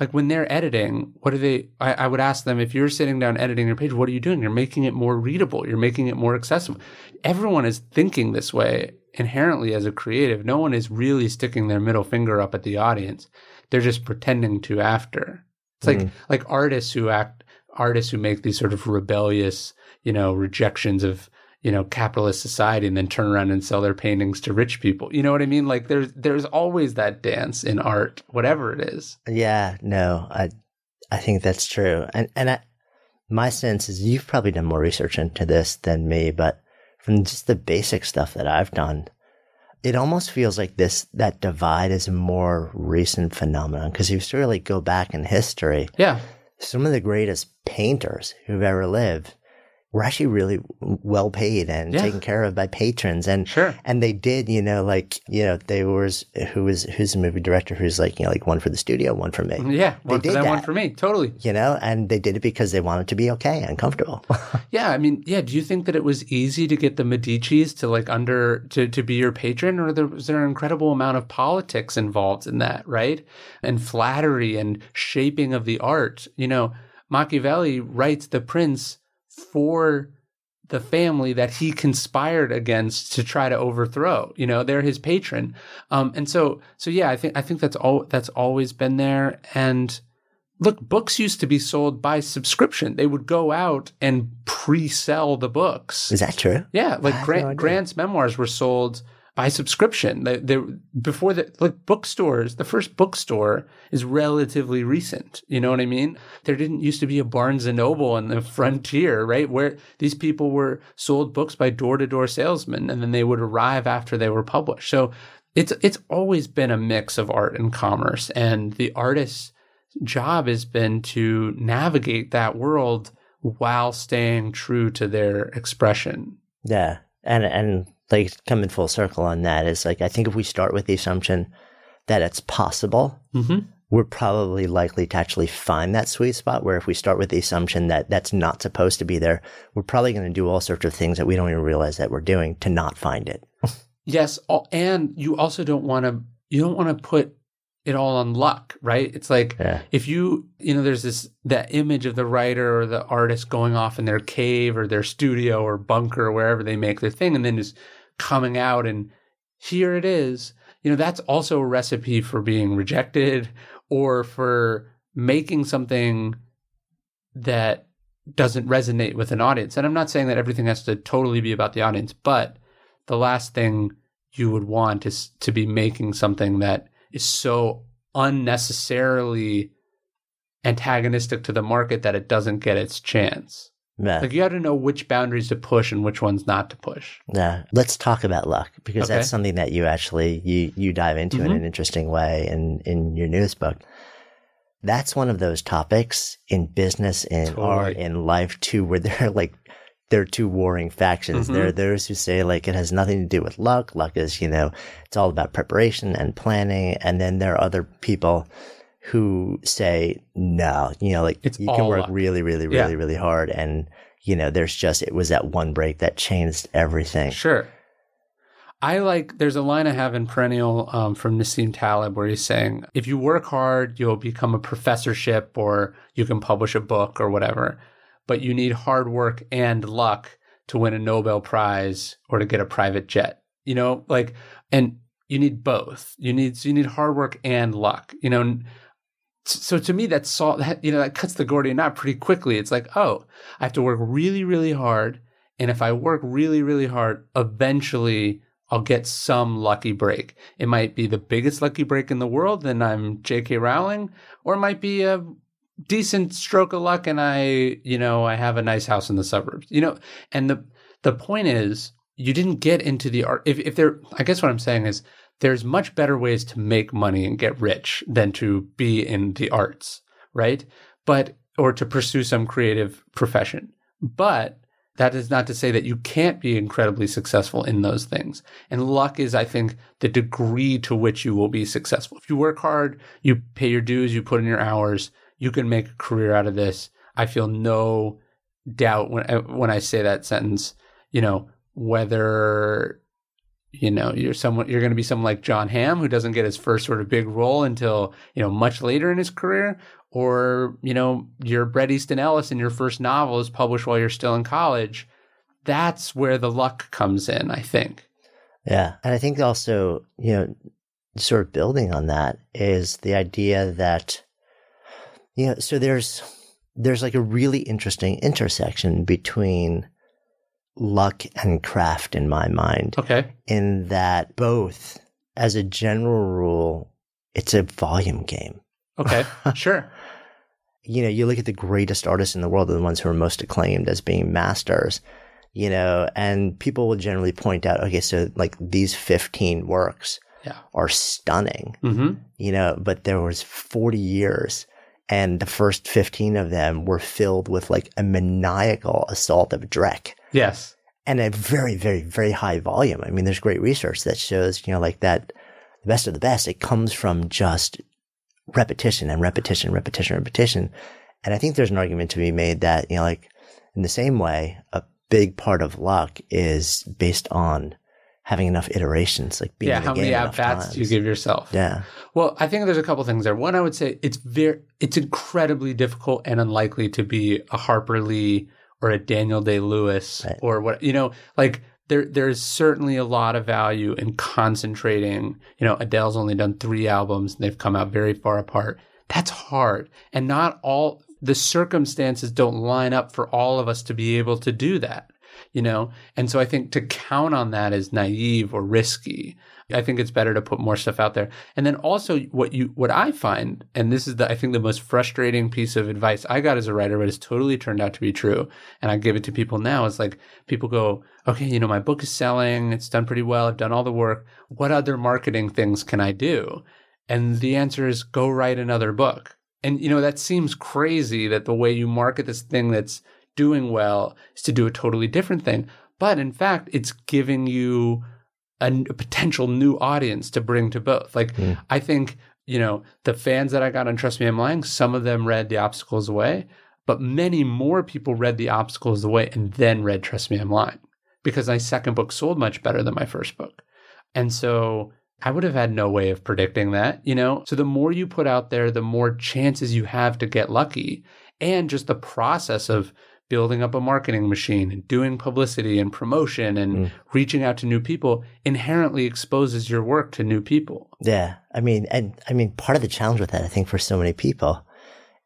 Like when they're editing, what are they? I, I would ask them if you're sitting down editing your page, what are you doing? You're making it more readable. You're making it more accessible. Everyone is thinking this way inherently as a creative. No one is really sticking their middle finger up at the audience. They're just pretending to after. It's like Mhm. like artists who act artists who make these sort of rebellious, you know, rejections of you know capitalist society and then turn around and sell their paintings to rich people. You know what I mean? Like there's there's always that dance in art, whatever it is. Yeah, no, I I think that's true. And and I, my sense is you've probably done more research into this than me, but from just the basic stuff that I've done, it almost feels like this that divide is a more recent phenomenon because if you really go back in history, Yeah. some of the greatest painters who've ever lived were actually really well paid and Yeah. taken care of by patrons and Sure. and they did you know like you know they was who was who's a movie director who's like you know like one for the studio one for me Yeah. One for did them, one for me. Totally. you know and they did it because they wanted to be okay and comfortable [LAUGHS] Yeah, I mean, yeah. Do you think that it was easy to get the Medici's to like under to to be your patron, or there was there an incredible amount of politics involved in that, right? And flattery and shaping of the art. You know, Machiavelli writes The Prince for the family that he conspired against to try to overthrow. You know, they're his patron, um, and so so yeah. I think I think that's all that's always been there, and look, books used to be sold by subscription. They would go out and pre-sell the books. is that true Yeah, like Grant, no. Grant's memoirs were sold by subscription. They, before the like bookstores, the first bookstore is relatively recent. You know what I mean? There didn't used to be a Barnes and Noble in the frontier, right? Where these people were sold books by door to door salesmen, and then they would arrive after they were published. So it's it's always been a mix of art and commerce, and the artist's job has been to navigate that world while staying true to their expression. yeah and and like coming full circle on that is like i think if we start with the assumption that it's possible Mm-hmm. we're probably likely to actually find that sweet spot where if we start with the assumption that that's not supposed to be there we're probably going to do all sorts of things that we don't even realize that we're doing to not find it [LAUGHS] Yes, and you also don't want to you don't want to put it all on luck, right? It's like Yeah. if you, you know, there's this that image of the writer or the artist going off in their cave or their studio or bunker or wherever they make their thing and then just coming out and here it is. You know, that's also a recipe for being rejected or for making something that doesn't resonate with an audience. And I'm not saying that everything has to totally be about the audience, but the last thing you would want is to be making something that is so unnecessarily antagonistic to the market that it doesn't get its chance. Yeah. Like you got to know which boundaries to push and which ones not to push. Yeah. Let's talk about luck because Okay. that's something that you actually you you dive into in Mhm. an interesting way in in your newest book. That's one of those topics in business, and Totally. art, in life too, where [LAUGHS] they're like they're two warring factions. There are those who say like it has nothing to do with luck. Luck is, you know, it's all about preparation and planning. And then there are other people who say, no, you know, like It's you can work luck. really, really, Yeah. really, really hard. And, you know, there's just, it was that one break that changed everything. Sure. I like, there's a line I have in Perennial um, from Nassim Taleb where he's saying, if you work hard, you'll become a professorship or you can publish a book or whatever. But you need hard work and luck to win a Nobel Prize or to get a private jet. You know, like, and you need both. You need, you need hard work and luck, you know. so to me, that's all that you know that cuts the Gordian knot pretty quickly. It's like, oh, I have to work really, really hard, and if I work really, really hard, eventually I'll get some lucky break. It might be the biggest lucky break in the world, then I'm J.K. Rowling, or it might be a decent stroke of luck, and I, you know, I have a nice house in the suburbs. You know, and the the point is, you didn't get into the art. If if there, I guess what I'm saying is there's much better ways to make money and get rich than to be in the arts, right? But, or to pursue some creative profession. But that is not to say that you can't be incredibly successful in those things. And luck is, I think, the degree to which you will be successful. If you work hard, you pay your dues, you put in your hours, you can make a career out of this. I feel no doubt when, uh, when I say that sentence, you know, whether you know you're someone you're going to be someone like Jon Hamm who doesn't get his first sort of big role until you know much later in his career or you know you're Bret Easton Ellis and your first novel is published while you're still in college that's where the luck comes in I think Yeah. And I think also, you know, sort of building on that is the idea that, you know, so there's, there's like a really interesting intersection between luck and craft in my mind, okay in that both, as a general rule, it's a volume game. okay [LAUGHS] sure you know, you look at the greatest artists in the world, the ones who are most acclaimed as being masters, you know, and people will generally point out, okay, so like these 15 works Yeah. are stunning, mhm you know, but there was 40 years and the first 15 of them were filled with like a maniacal assault of Drek yes and a very, very, very high volume. I mean, there's great research that shows, you know, like that the best of the best, it comes from just repetition and repetition, repetition, repetition. And I think there's an argument to be made that, you know, like in the same way, a big part of luck is based on having enough iterations, like being yeah how many at bats do you give yourself Yeah. Well, I think there's a couple things there. One, I would say it's very, it's incredibly difficult and unlikely to be a Harper Lee or a Daniel Day Lewis Right. or what, you know, like there, there's certainly a lot of value in concentrating. You know, Adele's only done three albums and they've come out very far apart. That's hard. And not all the circumstances don't line up for all of us to be able to do that, you know? And so I think to count on that is naive or risky. I think it's better to put more stuff out there. And then also what you what I find, and this is the I think the most frustrating piece of advice I got as a writer, but it's totally turned out to be true. And I give it to people now. It's like people go, okay, you know, my book is selling, it's done pretty well, I've done all the work. What other marketing things can I do? And the answer is go write another book. And you know, that seems crazy that the way you market this thing that's doing well is to do a totally different thing. But in fact, it's giving you a, potential new audience to bring to both. Like, Mm. I think, you know, the fans that I got on Trust Me I'm Lying, some of them read The Obstacle Is the Way, but many more people read The Obstacle Is the Way and then read Trust Me I'm Lying because my second book sold much better than my first book. And so I would have had no way of predicting that, you know? So the more you put out there, the more chances you have to get lucky. And just the process of building up a marketing machine and doing publicity and promotion and mm. reaching out to new people inherently exposes your work to new people. Yeah. I mean, and I mean, part of the challenge with that, I think for so many people,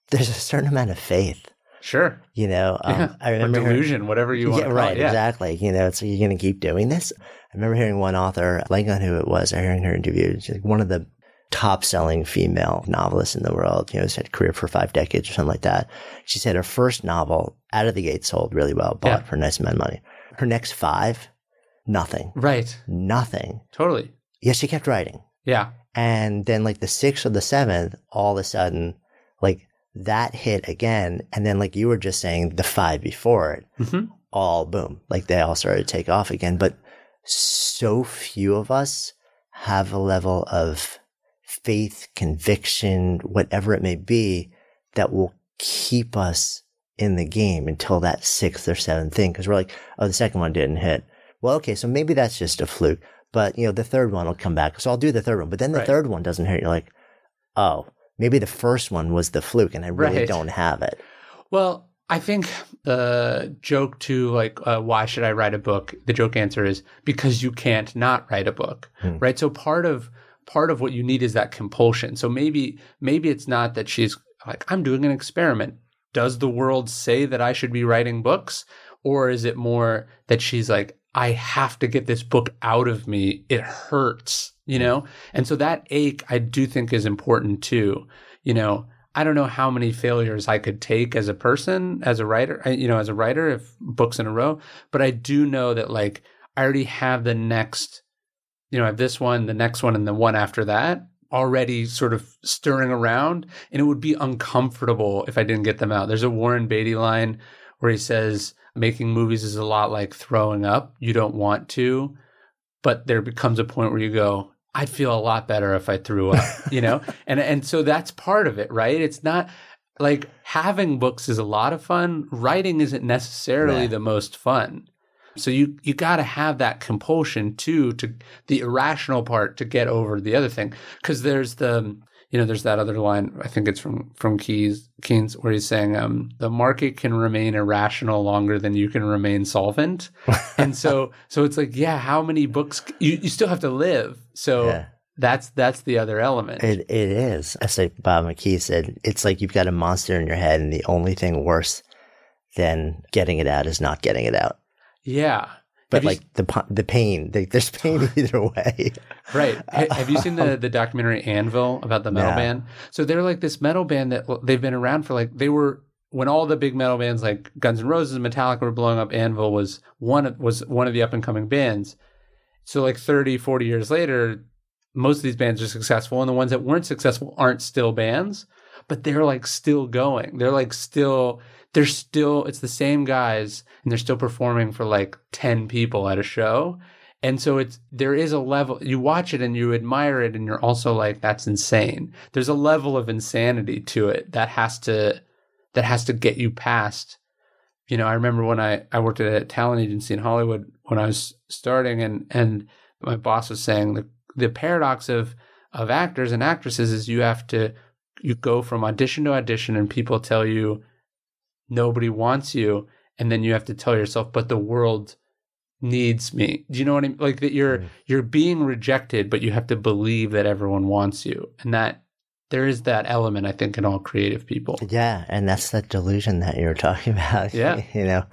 there's a certain amount of faith. Sure. You know, um, yeah. I remember. Or delusion, hearing, whatever you want yeah, right, It, yeah. exactly. You know, so you're going to keep doing this. I remember hearing one author, like on who it was, I hearing her interview, she's like one of the top selling female novelist in the world. You know, she had a career for five decades or something like that. She said her first novel out of the gate sold really well, bought yeah. for a nice amount of money. Her next five, nothing. Right. Nothing. Totally. Yes, she kept writing. Yeah. And then like the sixth or the seventh, all of a sudden, like that hit again. And then like you were just saying, the five before it, mm-hmm. all boom, like they all started to take off again. But so few of us have a level of faith, conviction, whatever it may be that will keep us in the game until that sixth or seventh thing. Cause we're like, oh, the second one didn't hit. Well, okay. So maybe that's just a fluke, but you know, the third one will come back. So I'll do the third one, but then the right. third one doesn't hit. You're like, oh, maybe the first one was the fluke and I really right. don't have it. Well, I think the joke to like, uh, why should I write a book? The joke answer is because you can't not write a book, hmm. right? So part of part of what you need is that compulsion. So maybe maybe it's not that she's like, I'm doing an experiment. Does the world say that I should be writing books, or is it more that she's like, I have to get this book out of me. It hurts, you know? And so that ache, I do think is important too. You know, I don't know how many failures I could take as a person, as a writer, you know, as a writer, if books in a row, but I do know that like I already have the next, you know, I have this one, the next one, and the one after that already sort of stirring around. And it would be uncomfortable if I didn't get them out. There's a Warren Beatty line where he says, making movies is a lot like throwing up. You don't want to, but there becomes a point where you go, I'd feel a lot better if I threw up, [LAUGHS] you know? and and so that's part of it, right? It's not like having books is a lot of fun. Writing isn't necessarily yeah. the most fun. So you you got to have that compulsion too to the irrational part to get over the other thing because there's the you know, there's that other line. I think it's from from Keyes Keynes where he's saying, um, "The market can remain irrational longer than you can remain solvent." [LAUGHS] and so, so it's like, yeah, how many books you you still have to live? So yeah. that's that's the other element. It it is. As like Bob McKee said, it's like you've got a monster in your head, and the only thing worse than getting it out is not getting it out. Yeah, but like you, the the pain, the, there's pain [LAUGHS] either way. Right. Have you seen the [LAUGHS] the documentary Anvil about the metal yeah. band? So they're like this metal band that they've been around for like they were when all the big metal bands like Guns N' Roses and Metallica were blowing up. Anvil was one of, was one of the up and coming bands. So like 30, 40 years later, most of these bands are successful, and the ones that weren't successful aren't still bands, but they're like still going. They're like still they're still it's the same guys and they're still performing for like 10 people at a show. And so it's there is a level you watch it and you admire it and you're also like that's insane. There's a level of insanity to it that has to that has to get you past. You know i remember when i i worked at a talent agency in hollywood when i was starting and and my boss was saying the the paradox of of actors and actresses is you have to you go from audition to audition and people tell you nobody wants you and then you have to tell yourself but the world needs me. Do you know what i mean? Like that you're mm. you're being rejected but you have to believe that everyone wants you. And that there is that element i think in all creative people. Yeah and that's that delusion that you're [LAUGHS] talking about yeah. [LAUGHS] you know?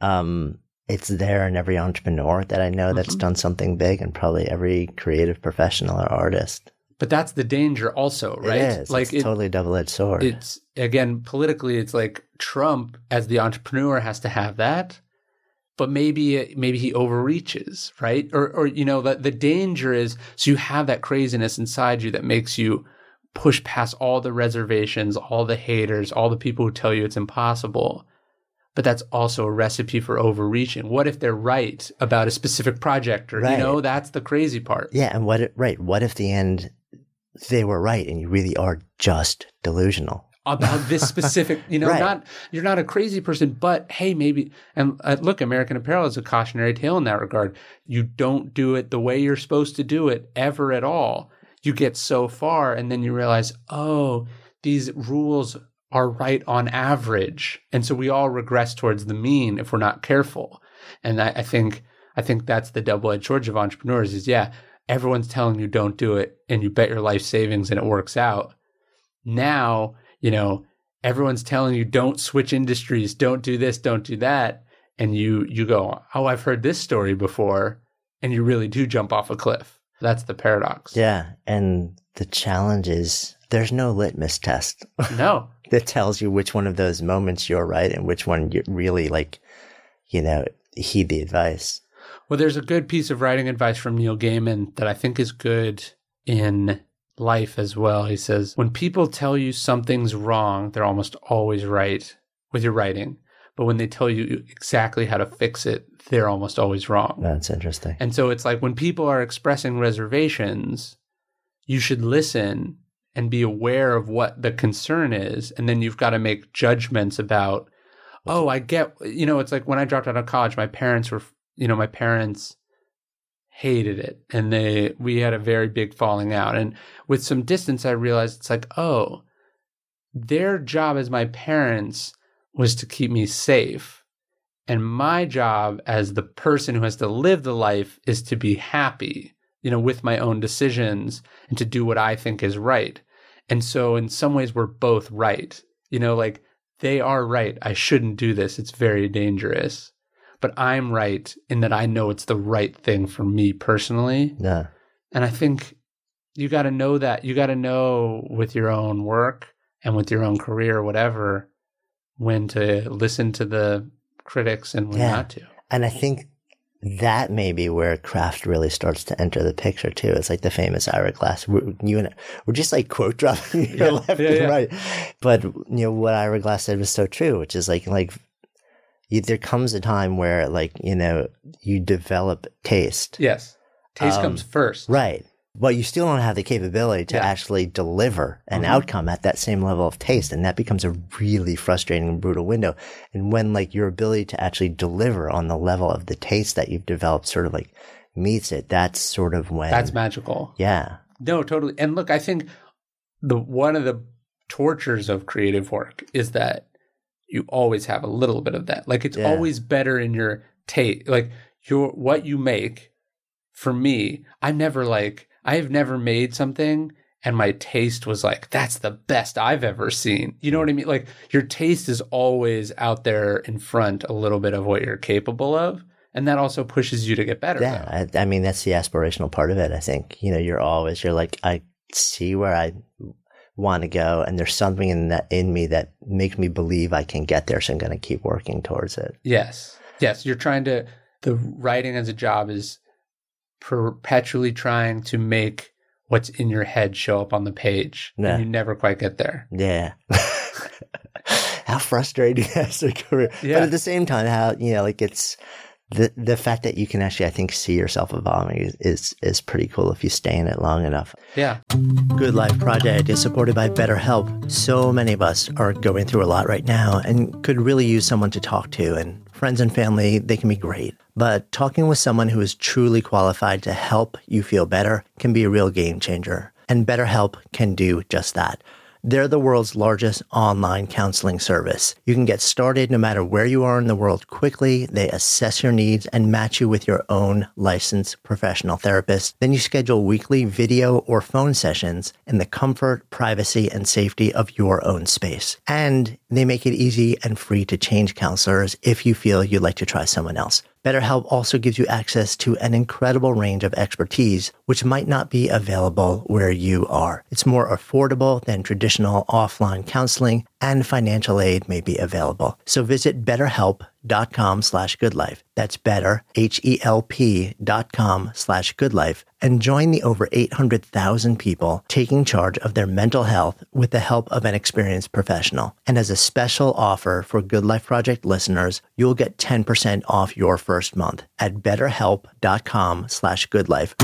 Um it's there in every entrepreneur that i know that's mm-hmm. done something big and probably every creative professional or artist but that's the danger also right it is. like it's it, totally double-edged sword it's again politically it's like trump as the entrepreneur has to have that but maybe maybe he overreaches right or or you know the, the danger is so you have that craziness inside you that makes you push past all the reservations all the haters all the people who tell you it's impossible but that's also a recipe for overreaching. What if they're right about a specific project or, right. you know, that's the crazy part. Yeah. And what, right. What if the end they were right and you really are just delusional. about this [LAUGHS] specific, you know, right. not you're not a crazy person, but hey, maybe and uh, look, American Apparel is a cautionary tale in that regard. You don't do it the way you're supposed to do it ever at all. You get so far and then you realize, "Oh, these rules are right on average." And so we all regress towards the mean if we're not careful. And I, I think I think that's the double-edged sword of entrepreneurs is yeah, everyone's telling you don't do it and you bet your life savings and it works out. Now you know, everyone's telling you don't switch industries, don't do this, don't do that. And you you go, Oh, I've heard this story before, and you really do jump off a cliff. That's the paradox. Yeah. And the challenge is there's no litmus test. [LAUGHS] No. that tells you which one of those moments you're right and which one you really like, you know, heed the advice. Well, there's a good piece of writing advice from Neil Gaiman that I think is good in life as well. He says, when people tell you something's wrong, they're almost always right with your writing. But when they tell you exactly how to fix it, they're almost always wrong. That's interesting. And so it's like when people are expressing reservations, you should listen and be aware of what the concern is. And then you've got to make judgments about, oh, I get, you know, it's like when I dropped out of college, my parents were, you know, my parents hated it and they we had a very big falling out. And with some distance i realized it's like oh their job as my parents was to keep me safe and my job as the person who has to live the life is to be happy you know with my own decisions and to do what i think is right. And so in some ways we're both right. You know like they are right. I shouldn't do this. It's very dangerous but I'm right in that I know it's the right thing for me personally. Yeah. And I think you got to know that. You got to know with your own work and with your own career, whatever, when to listen to the critics and when yeah. not to. And I think that may be where craft really starts to enter the picture too. It's like the famous Ira Glass. We're, you and I, we're just like quote dropping [LAUGHS] yeah, left yeah, and yeah. right. But you know what Ira Glass said was so true, which is like like there comes a time where like you know you develop taste. Yes. Taste um, comes first. right. But you still don't have the capability to yeah. actually deliver an mm-hmm. outcome at that same level of taste and that becomes a really frustrating and brutal window. And when like your ability to actually deliver on the level of the taste that you've developed sort of like meets it that's sort of when that's magical. Yeah. No totally. And look i think the one of the tortures of creative work is that you always have a little bit of that. Like it's yeah. always better in your taste. Like your what you make. For me, I'm never like I've never made something and my taste was like that's the best I've ever seen. You know what I mean? Like your taste is always out there in front a little bit of what you're capable of. And that also pushes you to get better. Yeah. I, I mean, that's the aspirational part of it. I think, you know, you're always, you're like, I see where I want to go and there's something in that in me that makes me believe I can get there so I'm going to keep working towards it. Yes. Yes, you're trying to the writing as a job is perpetually trying to make what's in your head show up on the page yeah. and you never quite get there. Yeah. [LAUGHS] how frustrating [LAUGHS] as a career. Yeah. But at the same time how you know like it's the the fact that you can actually, I think, see yourself evolving is, is, is pretty cool if you stay in it long enough. Yeah. Good Life Project is supported by BetterHelp. So many of us are going through a lot right now and could really use someone to talk to. And friends and family, they can be great. But talking with someone who is truly qualified to help you feel better can be a real game changer. And BetterHelp can do just that. They're the world's largest online counseling service. You can get started no matter where you are in the world quickly. They assess your needs and match you with your own licensed professional therapist. Then you schedule weekly video or phone sessions in the comfort, privacy, and safety of your own space. And they make it easy and free to change counselors if you feel you'd like to try someone else. BetterHelp also gives you access to an incredible range of expertise, which might not be available where you are. It's more affordable than traditional offline counseling and financial aid may be available. So visit betterhelp.com slash goodlife. That's better, H-E-L-P dot com slash goodlife and join the over 800,000 people taking charge of their mental health with the help of an experienced professional. And as a special offer for Good Life Project listeners, you'll get 10% off your first month at betterhelp.com slash goodlife.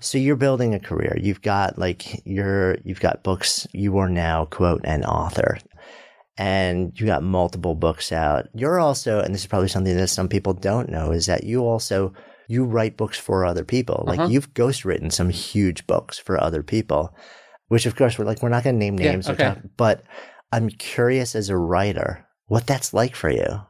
So you're building a career. You've got like your you've got books. You are now quote an author, and you got multiple books out. You're also, and this is probably something that some people don't know, is that you also you write books for other people. Like uh-huh. you've ghostwritten some huge books for other people, which of course we're like we're not going to name names, yeah, okay. talk, but I'm curious as a writer what that's like for you.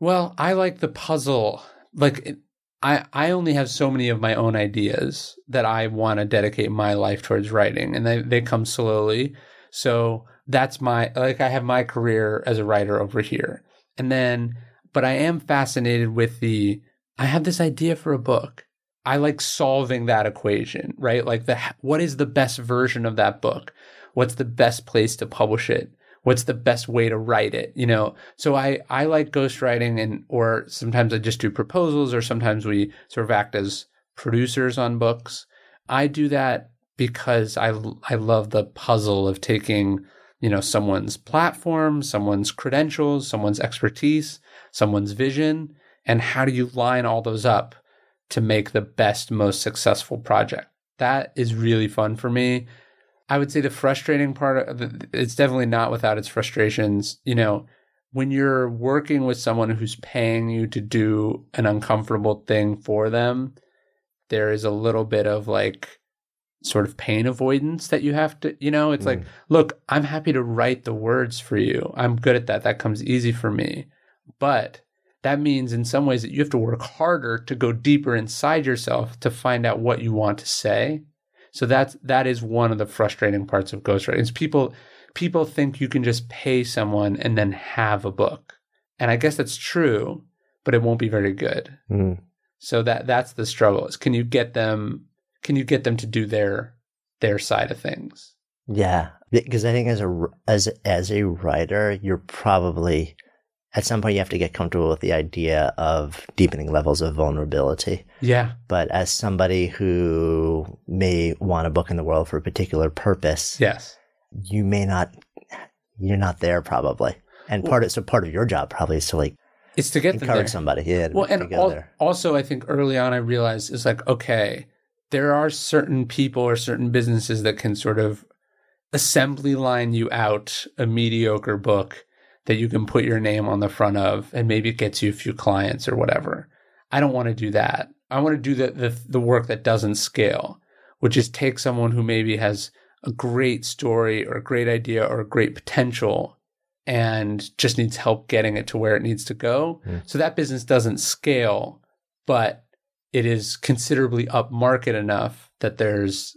Well, I like the puzzle. Like I I only have so many of my own ideas that I want to dedicate my life towards writing and they they come slowly. So that's my like I have my career as a writer over here. And then but I am fascinated with the I have this idea for a book. I like solving that equation, right? Like the what is the best version of that book? What's the best place to publish it? What's the best way to write it you know? So i i like ghostwriting and or sometimes i just do proposals or sometimes we sort of act as producers on books. I do that because i i love the puzzle of taking you know someone's platform someone's credentials someone's expertise someone's vision and how do you line all those up to make the best most successful project? That is really fun for me I would say the frustrating part of the, it's definitely not without its frustrations. You know, when you're working with someone who's paying you to do an uncomfortable thing for them, there is a little bit of like sort of pain avoidance that you have to, you know, it's mm. like, look, I'm happy to write the words for you. I'm good at that. That comes easy for me. But that means in some ways that you have to work harder to go deeper inside yourself to find out what you want to say so that's that is one of the frustrating parts of ghostwriting. Is people people think you can just pay someone and then have a book, and I guess that's true, but it won't be very good. Mm. So that that's the struggle. Is can you get them? Can you get them to do their their side of things? Yeah, because I think as a as as a writer, you're probably at some point you have to get comfortable with the idea of deepening levels of vulnerability. Yeah. But as somebody who may want a book in the world for a particular purpose, yes, you may not. You're not there probably, and well, part of so part of your job probably is to like it's to get encourage somebody. Yeah. well, and al- also I think early on I realized it's like okay, there are certain people or certain businesses that can sort of assembly line you out a mediocre book that you can put your name on the front of and maybe it gets you a few clients or whatever. I don't want to do that. I want to do the, the, the work that doesn't scale, which is take someone who maybe has a great story or a great idea or a great potential and just needs help getting it to where it needs to go. Mm. So that business doesn't scale, but it is considerably up market enough that there's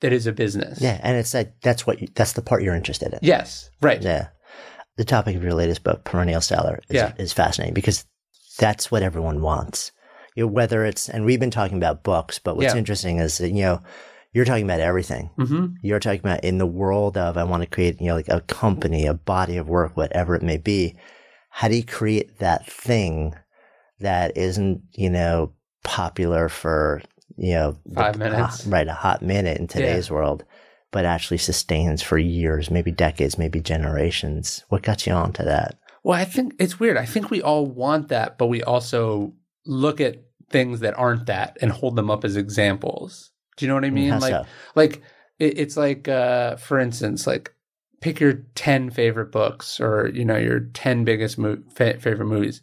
that is a business. Yeah, and it's like that's what you, that's the part you're interested in. Yes, right. Yeah the topic of your latest book, Perennial Seller, is, yeah. is fascinating because that's what everyone wants. You know, whether it's, and we've been talking about books, but what's yeah. interesting is that, you know, you're talking about everything. Mm-hmm. You're talking about in the world of, I want to create, you know, like a company, a body of work, whatever it may be. How do you create that thing that isn't, you know, popular for, you know, five the, minutes, right? A hot minute in today's yeah. world but actually sustains for years, maybe decades, maybe generations. What got you onto that? Well, I think it's weird. I think we all want that, but we also look at things that aren't that and hold them up as examples. Do you know what I mean? How like, so? like it, it's like, uh, for instance, like pick your 10 favorite books or, you know, your 10 biggest mo- fa- favorite movies.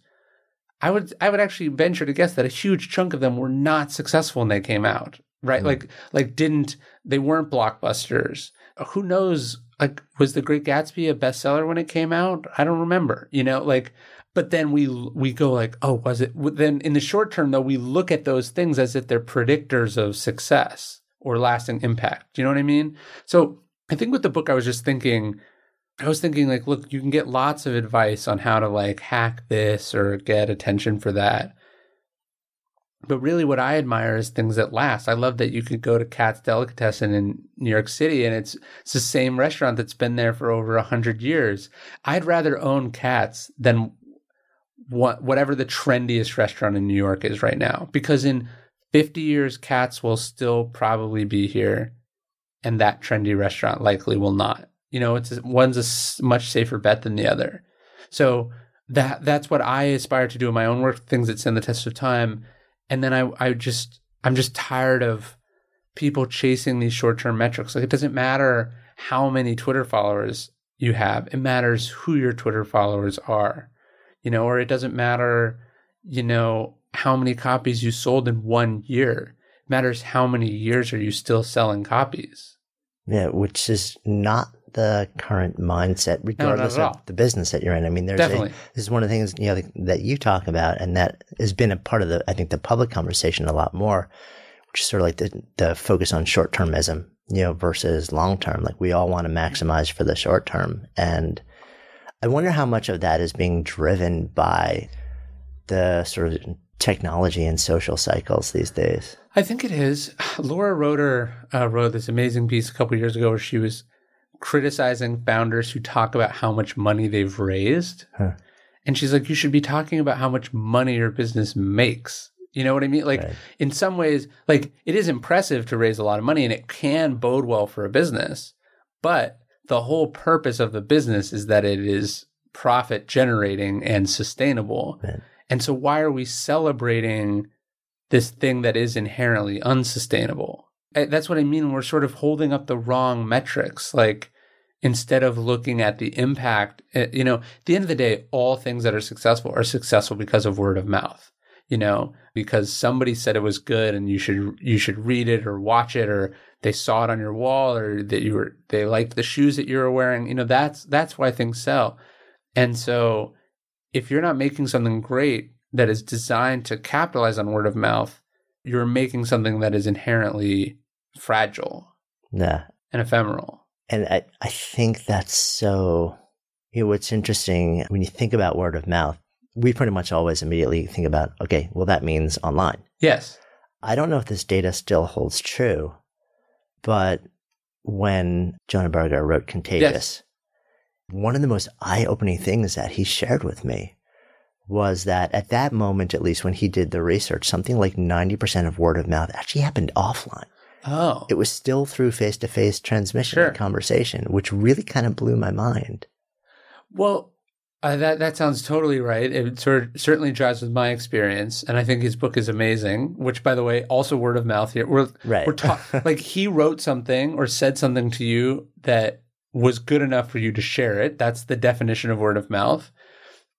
I would, I would actually venture to guess that a huge chunk of them were not successful when they came out right? Mm-hmm. Like like didn't they weren't blockbusters. Who knows? Like was The Great Gatsby a bestseller when it came out? I don't remember. You know, like but then we we go like, oh, was it? Then in the short term though, we look at those things as if they're predictors of success or lasting impact. Do you know what I mean? So I think with the book, I was just thinking. I was thinking like, look, you can get lots of advice on how to like hack this or get attention for that. But really, what I admire is things that last. I love that you could go to Katz's Delicatessen in New York City, and it's it's the same restaurant that's been there for over a hundred years. I'd rather own Katz's than what whatever the trendiest restaurant in New York is right now, because in fifty years, Katz's will still probably be here, and that trendy restaurant likely will not. You know, it's one's a much safer bet than the other. So that that's what I aspire to do in my own work, things that stand the test of time and then I I just I'm just tired of people chasing these short term metrics. Like it doesn't matter how many Twitter followers you have, it matters who your Twitter followers are, you know, or it doesn't matter, you know, how many copies you sold in one year. It matters how many years are you still selling copies. Yeah, which is not the current mindset, regardless no, of the business that you're in. I mean, there's Definitely. A, this is one of the things you know that you talk about, and that has been a part of the I think the public conversation a lot more, which is sort of like the the focus on short termism, you know, versus long term. Like we all want to maximize for the short term, and I wonder how much of that is being driven by the sort of technology and social cycles these days. I think it is. [SIGHS] Laura Roeder uh, wrote this amazing piece a couple years ago where she was criticizing founders who talk about how much money they've raised. Huh. And she's like, you should be talking about how much money your business makes. You know what I mean? Like, right. in some ways, like it is impressive to raise a lot of money and it can bode well for a business. But the whole purpose of the business is that it is profit generating and sustainable. Right. And so, why are we celebrating this thing that is inherently unsustainable? That's what I mean. We're sort of holding up the wrong metrics. Like instead of looking at the impact, eh, you know, at the end of the day, all things that are successful are successful because of word of mouth. You know, because somebody said it was good and you should you should read it or watch it or they saw it on your wall or that you were they liked the shoes that you were wearing. You know, that's that's why things sell. And so if you're not making something great that is designed to capitalize on word of mouth, you're making something that is inherently fragile yeah. and ephemeral. And I, I think that's so, you know, what's interesting when you think about word of mouth, we pretty much always immediately think about, okay, well, that means online. Yes. I don't know if this data still holds true, but when Jonah Berger wrote Contagious, yes. one of the most eye opening things that he shared with me was that at that moment, at least when he did the research, something like 90% of word of mouth actually happened offline. Oh. It was still through face to face transmission sure. and conversation, which really kind of blew my mind. Well, uh, that that sounds totally right. It sort of, certainly jives with my experience, and I think his book is amazing. Which, by the way, also word of mouth here. We're right. We're ta- [LAUGHS] like he wrote something or said something to you that was good enough for you to share it. That's the definition of word of mouth.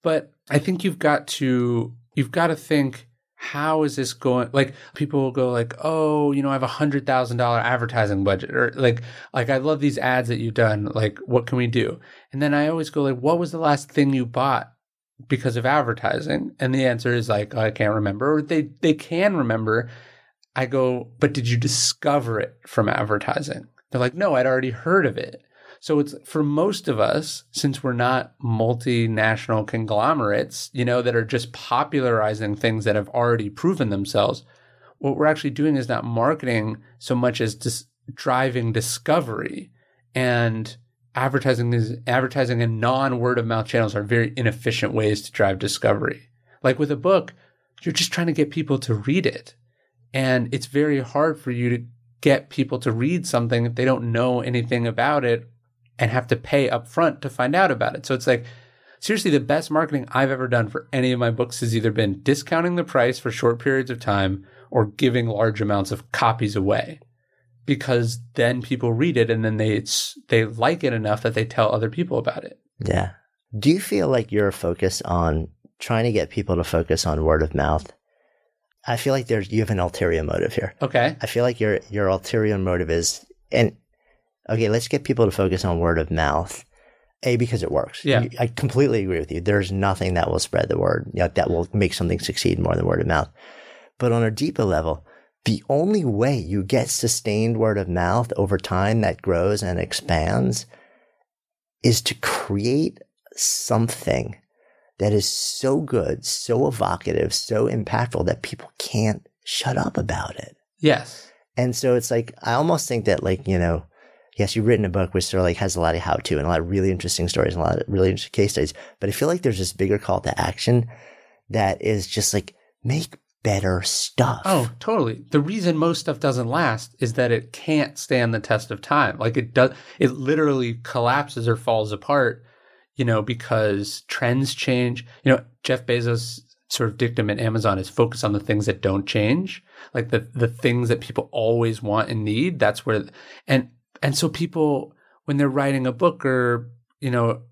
But I think you've got to you've got to think how is this going? Like people will go like oh you know i have a hundred thousand dollar advertising budget or like like i love these ads that you've done like what can we do? And then i always go like what was the last thing you bought because of advertising? And the answer is like oh, i can't remember. Or they they can remember. I go but did you discover it from advertising? They're like no i'd already heard of it so it's for most of us, since we're not multinational conglomerates, you know, that are just popularizing things that have already proven themselves, what we're actually doing is not marketing so much as just driving discovery and advertising is advertising and non word of mouth channels are very inefficient ways to drive discovery. Like with a book, you're just trying to get people to read it. And it's very hard for you to get people to read something if they don't know anything about it and have to pay up front to find out about it. So it's like, seriously, the best marketing I've ever done for any of my books has either been discounting the price for short periods of time or giving large amounts of copies away because then people read it and then they they like it enough that they tell other people about it. Yeah. Do you feel like you're focused on trying to get people to focus on word of mouth? I feel like there's you have an ulterior motive here. Okay. I feel like your your ulterior motive is and okay, let's get people to focus on word of mouth. A, because it works. Yeah. I completely agree with you. There's nothing that will spread the word, you know, that will make something succeed more than word of mouth. But on a deeper level, the only way you get sustained word of mouth over time that grows and expands is to create something that is so good, so evocative, so impactful that people can't shut up about it. Yes. And so it's like, I almost think that like, you know, yes, you've written a book which sort of like has a lot of how to and a lot of really interesting stories and a lot of really interesting case studies. But I feel like there's this bigger call to action that is just like make better stuff. Oh, totally. The reason most stuff doesn't last is that it can't stand the test of time. Like it does, it literally collapses or falls apart, you know, because trends change. You know, Jeff Bezos sort of dictum at Amazon is focus on the things that don't change, like the the things that people always want and need. That's where, and and so people when they're writing a book or you know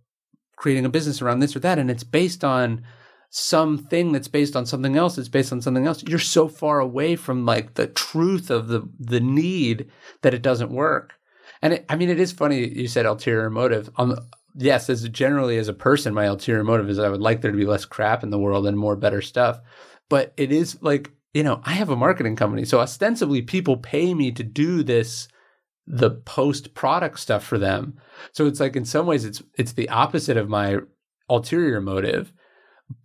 creating a business around this or that, and it's based on something that's based on something else it's based on something else you're so far away from like the truth of the the need that it doesn't work. And it, i mean it is funny you said ulterior motive. The, yes as generally as a person my ulterior motive is i would like there to be less crap in the world and more better stuff. But it is like you know i have a marketing company so ostensibly people pay me to do this the post product stuff for them so it's like in some ways it's it's the opposite of my ulterior motive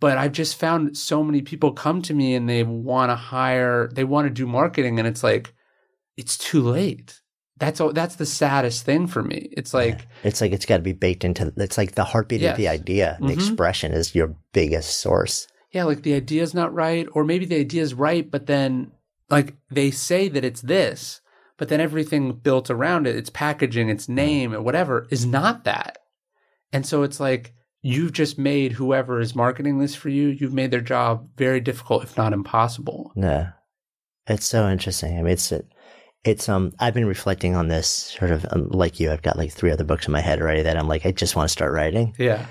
but I've just found so many people come to me and they want to hire, they want to do marketing, and it's like, it's too late. That's all, that's the saddest thing for me. It's like yeah. it's like it's got to be baked into. It's like the heartbeat yes. of the idea. The mm-hmm. expression is your biggest source. Yeah, like the idea is not right, or maybe the idea is right, but then like they say that it's this, but then everything built around it, its packaging, its name, or whatever, is not that. And so it's like you've just made whoever is marketing this for you, you've made their job very difficult, if not impossible. Yeah. It's so interesting. I mean, it's, it, it's, um, I've been reflecting on this sort of um, like you. I've got like three other books in my head already that I'm like, I just want to start writing. Yeah.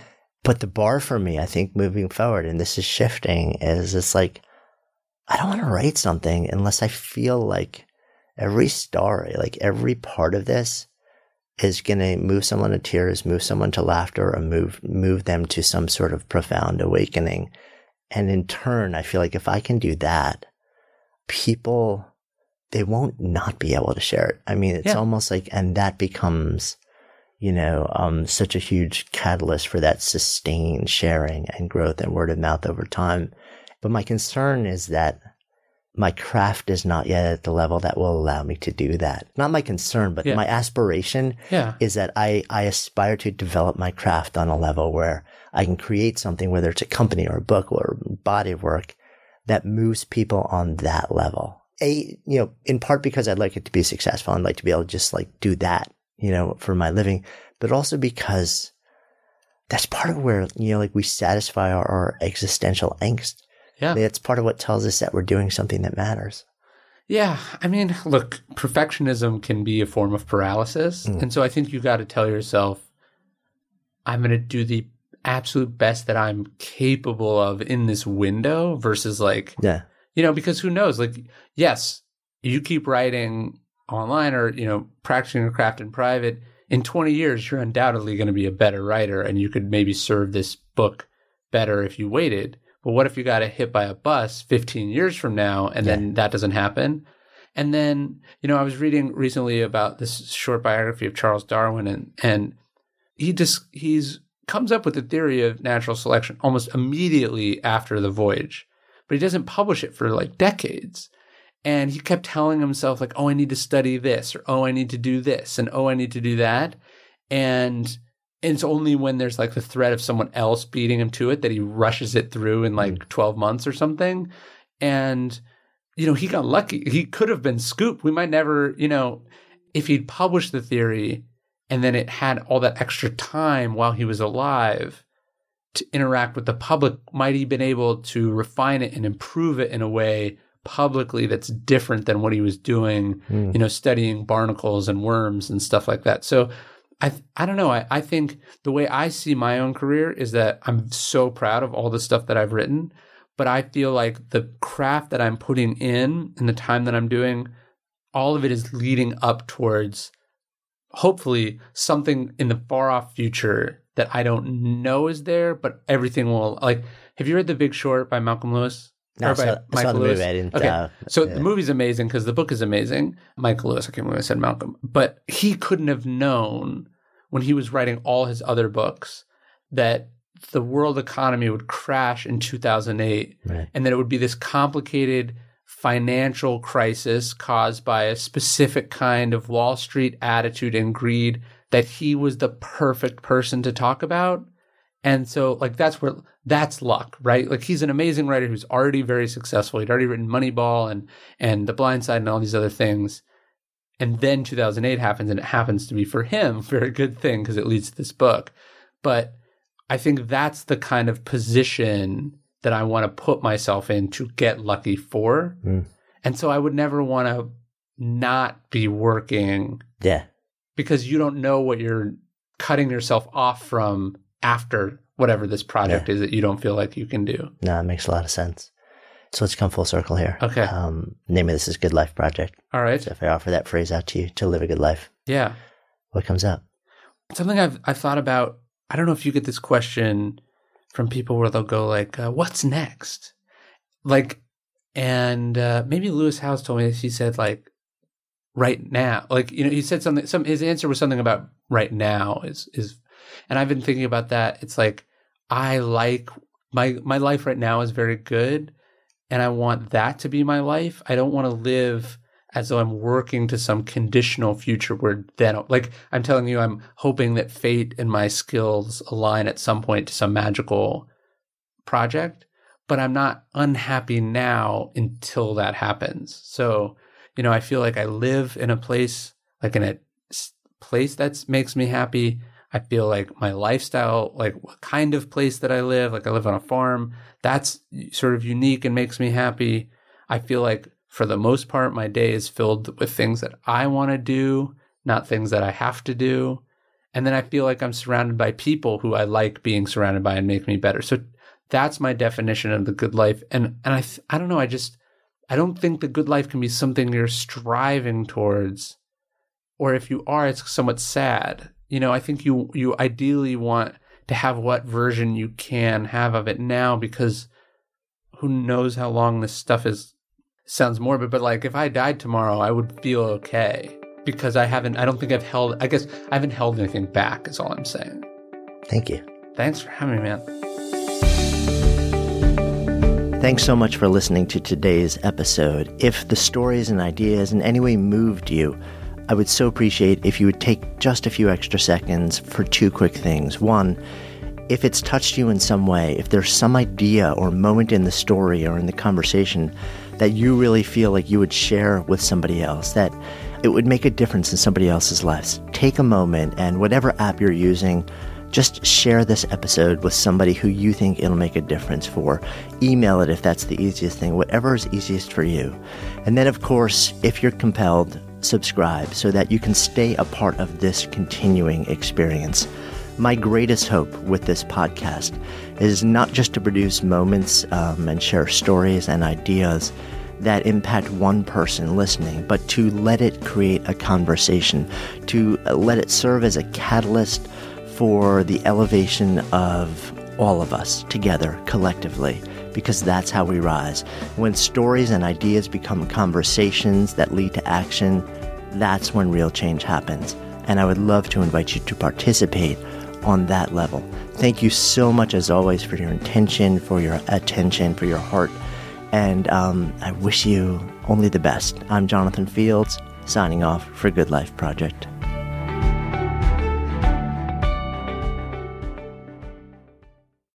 But the bar for me, I think moving forward, and this is shifting, is it's like, I don't want to write something unless I feel like every story, like every part of this is going to move someone to tears, move someone to laughter, or move move them to some sort of profound awakening. And in turn, I feel like if I can do that, people they won't not be able to share it. I mean, it's yeah. almost like, and that becomes, you know, um, such a huge catalyst for that sustained sharing and growth and word of mouth over time. But my concern is that my craft is not yet at the level that will allow me to do that. Not my concern, but yeah. my aspiration yeah. is that I, I aspire to develop my craft on a level where I can create something, whether it's a company or a book or body of work that moves people on that level. A, you know, in part because I'd like it to be successful and like to be able to just like do that, you know, for my living, but also because that's part of where, you know, like we satisfy our, our existential angst yeah. It's part of what tells us that we're doing something that matters. Yeah. I mean, look, perfectionism can be a form of paralysis. Mm. And so I think you got to tell yourself, I'm going to do the absolute best that I'm capable of in this window versus like, yeah. you know, because who knows? Like, yes, you keep writing online or, you know, practicing your craft in private. In 20 years, you're undoubtedly going to be a better writer and you could maybe serve this book better if you waited. But what if you got hit by a bus 15 years from now and yeah. then that doesn't happen? And then, you know, I was reading recently about this short biography of Charles Darwin and and he just he's comes up with the theory of natural selection almost immediately after the voyage. But he doesn't publish it for like decades. And he kept telling himself like, "Oh, I need to study this," or "Oh, I need to do this," and "Oh, I need to do that." And and it's only when there's like the threat of someone else beating him to it that he rushes it through in like mm. 12 months or something. And, you know, he got lucky. He could have been scooped. We might never, you know, if he'd published the theory and then it had all that extra time while he was alive to interact with the public, might he been able to refine it and improve it in a way publicly that's different than what he was doing, mm. you know, studying barnacles and worms and stuff like that. So I I don't know. I, I think the way I see my own career is that I'm so proud of all the stuff that I've written, but I feel like the craft that I'm putting in and the time that I'm doing, all of it is leading up towards hopefully something in the far off future that I don't know is there, but everything will like have you read The Big Short by Malcolm Lewis? No, so, Michael Lewis. Movie, okay, uh, so yeah. the movie's amazing because the book is amazing. Michael Lewis, I can't remember I said Malcolm, but he couldn't have known when he was writing all his other books that the world economy would crash in 2008 right. and that it would be this complicated financial crisis caused by a specific kind of Wall Street attitude and greed that he was the perfect person to talk about. And so, like, that's where that's luck, right? Like, he's an amazing writer who's already very successful. He'd already written Moneyball and and The Blind Side and all these other things. And then 2008 happens, and it happens to be for him a very good thing because it leads to this book. But I think that's the kind of position that I want to put myself in to get lucky for. Mm. And so I would never want to not be working. Yeah. Because you don't know what you're cutting yourself off from after whatever this project yeah. is that you don't feel like you can do. No, it makes a lot of sense. So let's come full circle here. Okay. Um, name of this is Good Life Project. All right. So if I offer that phrase out to you to live a good life, yeah, what comes up? Something I've I've thought about. I don't know if you get this question from people where they'll go like, uh, "What's next?" Like, and uh, maybe Lewis Howes told me this. He said like, "Right now," like you know, he said something. Some his answer was something about right now is is, and I've been thinking about that. It's like I like my my life right now is very good, and I want that to be my life. I don't want to live as though I'm working to some conditional future where then, like I'm telling you, I'm hoping that fate and my skills align at some point to some magical project, but I'm not unhappy now until that happens. So, you know, I feel like I live in a place, like in a place that makes me happy. I feel like my lifestyle, like what kind of place that I live, like I live on a farm, that's sort of unique and makes me happy. I feel like for the most part, my day is filled with things that I want to do, not things that I have to do. And then I feel like I'm surrounded by people who I like being surrounded by and make me better. So that's my definition of the good life. And and I I don't know, I just I don't think the good life can be something you're striving towards or if you are it's somewhat sad. You know, I think you you ideally want to have what version you can have of it now because who knows how long this stuff is sounds morbid, but like if I died tomorrow, I would feel okay because I haven't, I don't think I've held, I guess I haven't held anything back, is all I'm saying. Thank you. Thanks for having me, man. Thanks so much for listening to today's episode. If the stories and ideas in any way moved you, I would so appreciate if you would take just a few extra seconds for two quick things. One, if it's touched you in some way, if there's some idea or moment in the story or in the conversation that you really feel like you would share with somebody else, that it would make a difference in somebody else's lives. Take a moment and whatever app you're using, just share this episode with somebody who you think it'll make a difference for. Email it if that's the easiest thing, whatever is easiest for you. And then, of course, if you're compelled, subscribe so that you can stay a part of this continuing experience. My greatest hope with this podcast is not just to produce moments um, and share stories and ideas that impact one person listening, but to let it create a conversation, to let it serve as a catalyst for the elevation of all of us together collectively, because that's how we rise. When stories and ideas become conversations that lead to action, that's when real change happens. And I would love to invite you to participate on that level. Thank you so much, as always, for your intention, for your attention, for your heart. And um, I wish you only the best. I'm Jonathan Fields, signing off for Good Life Project.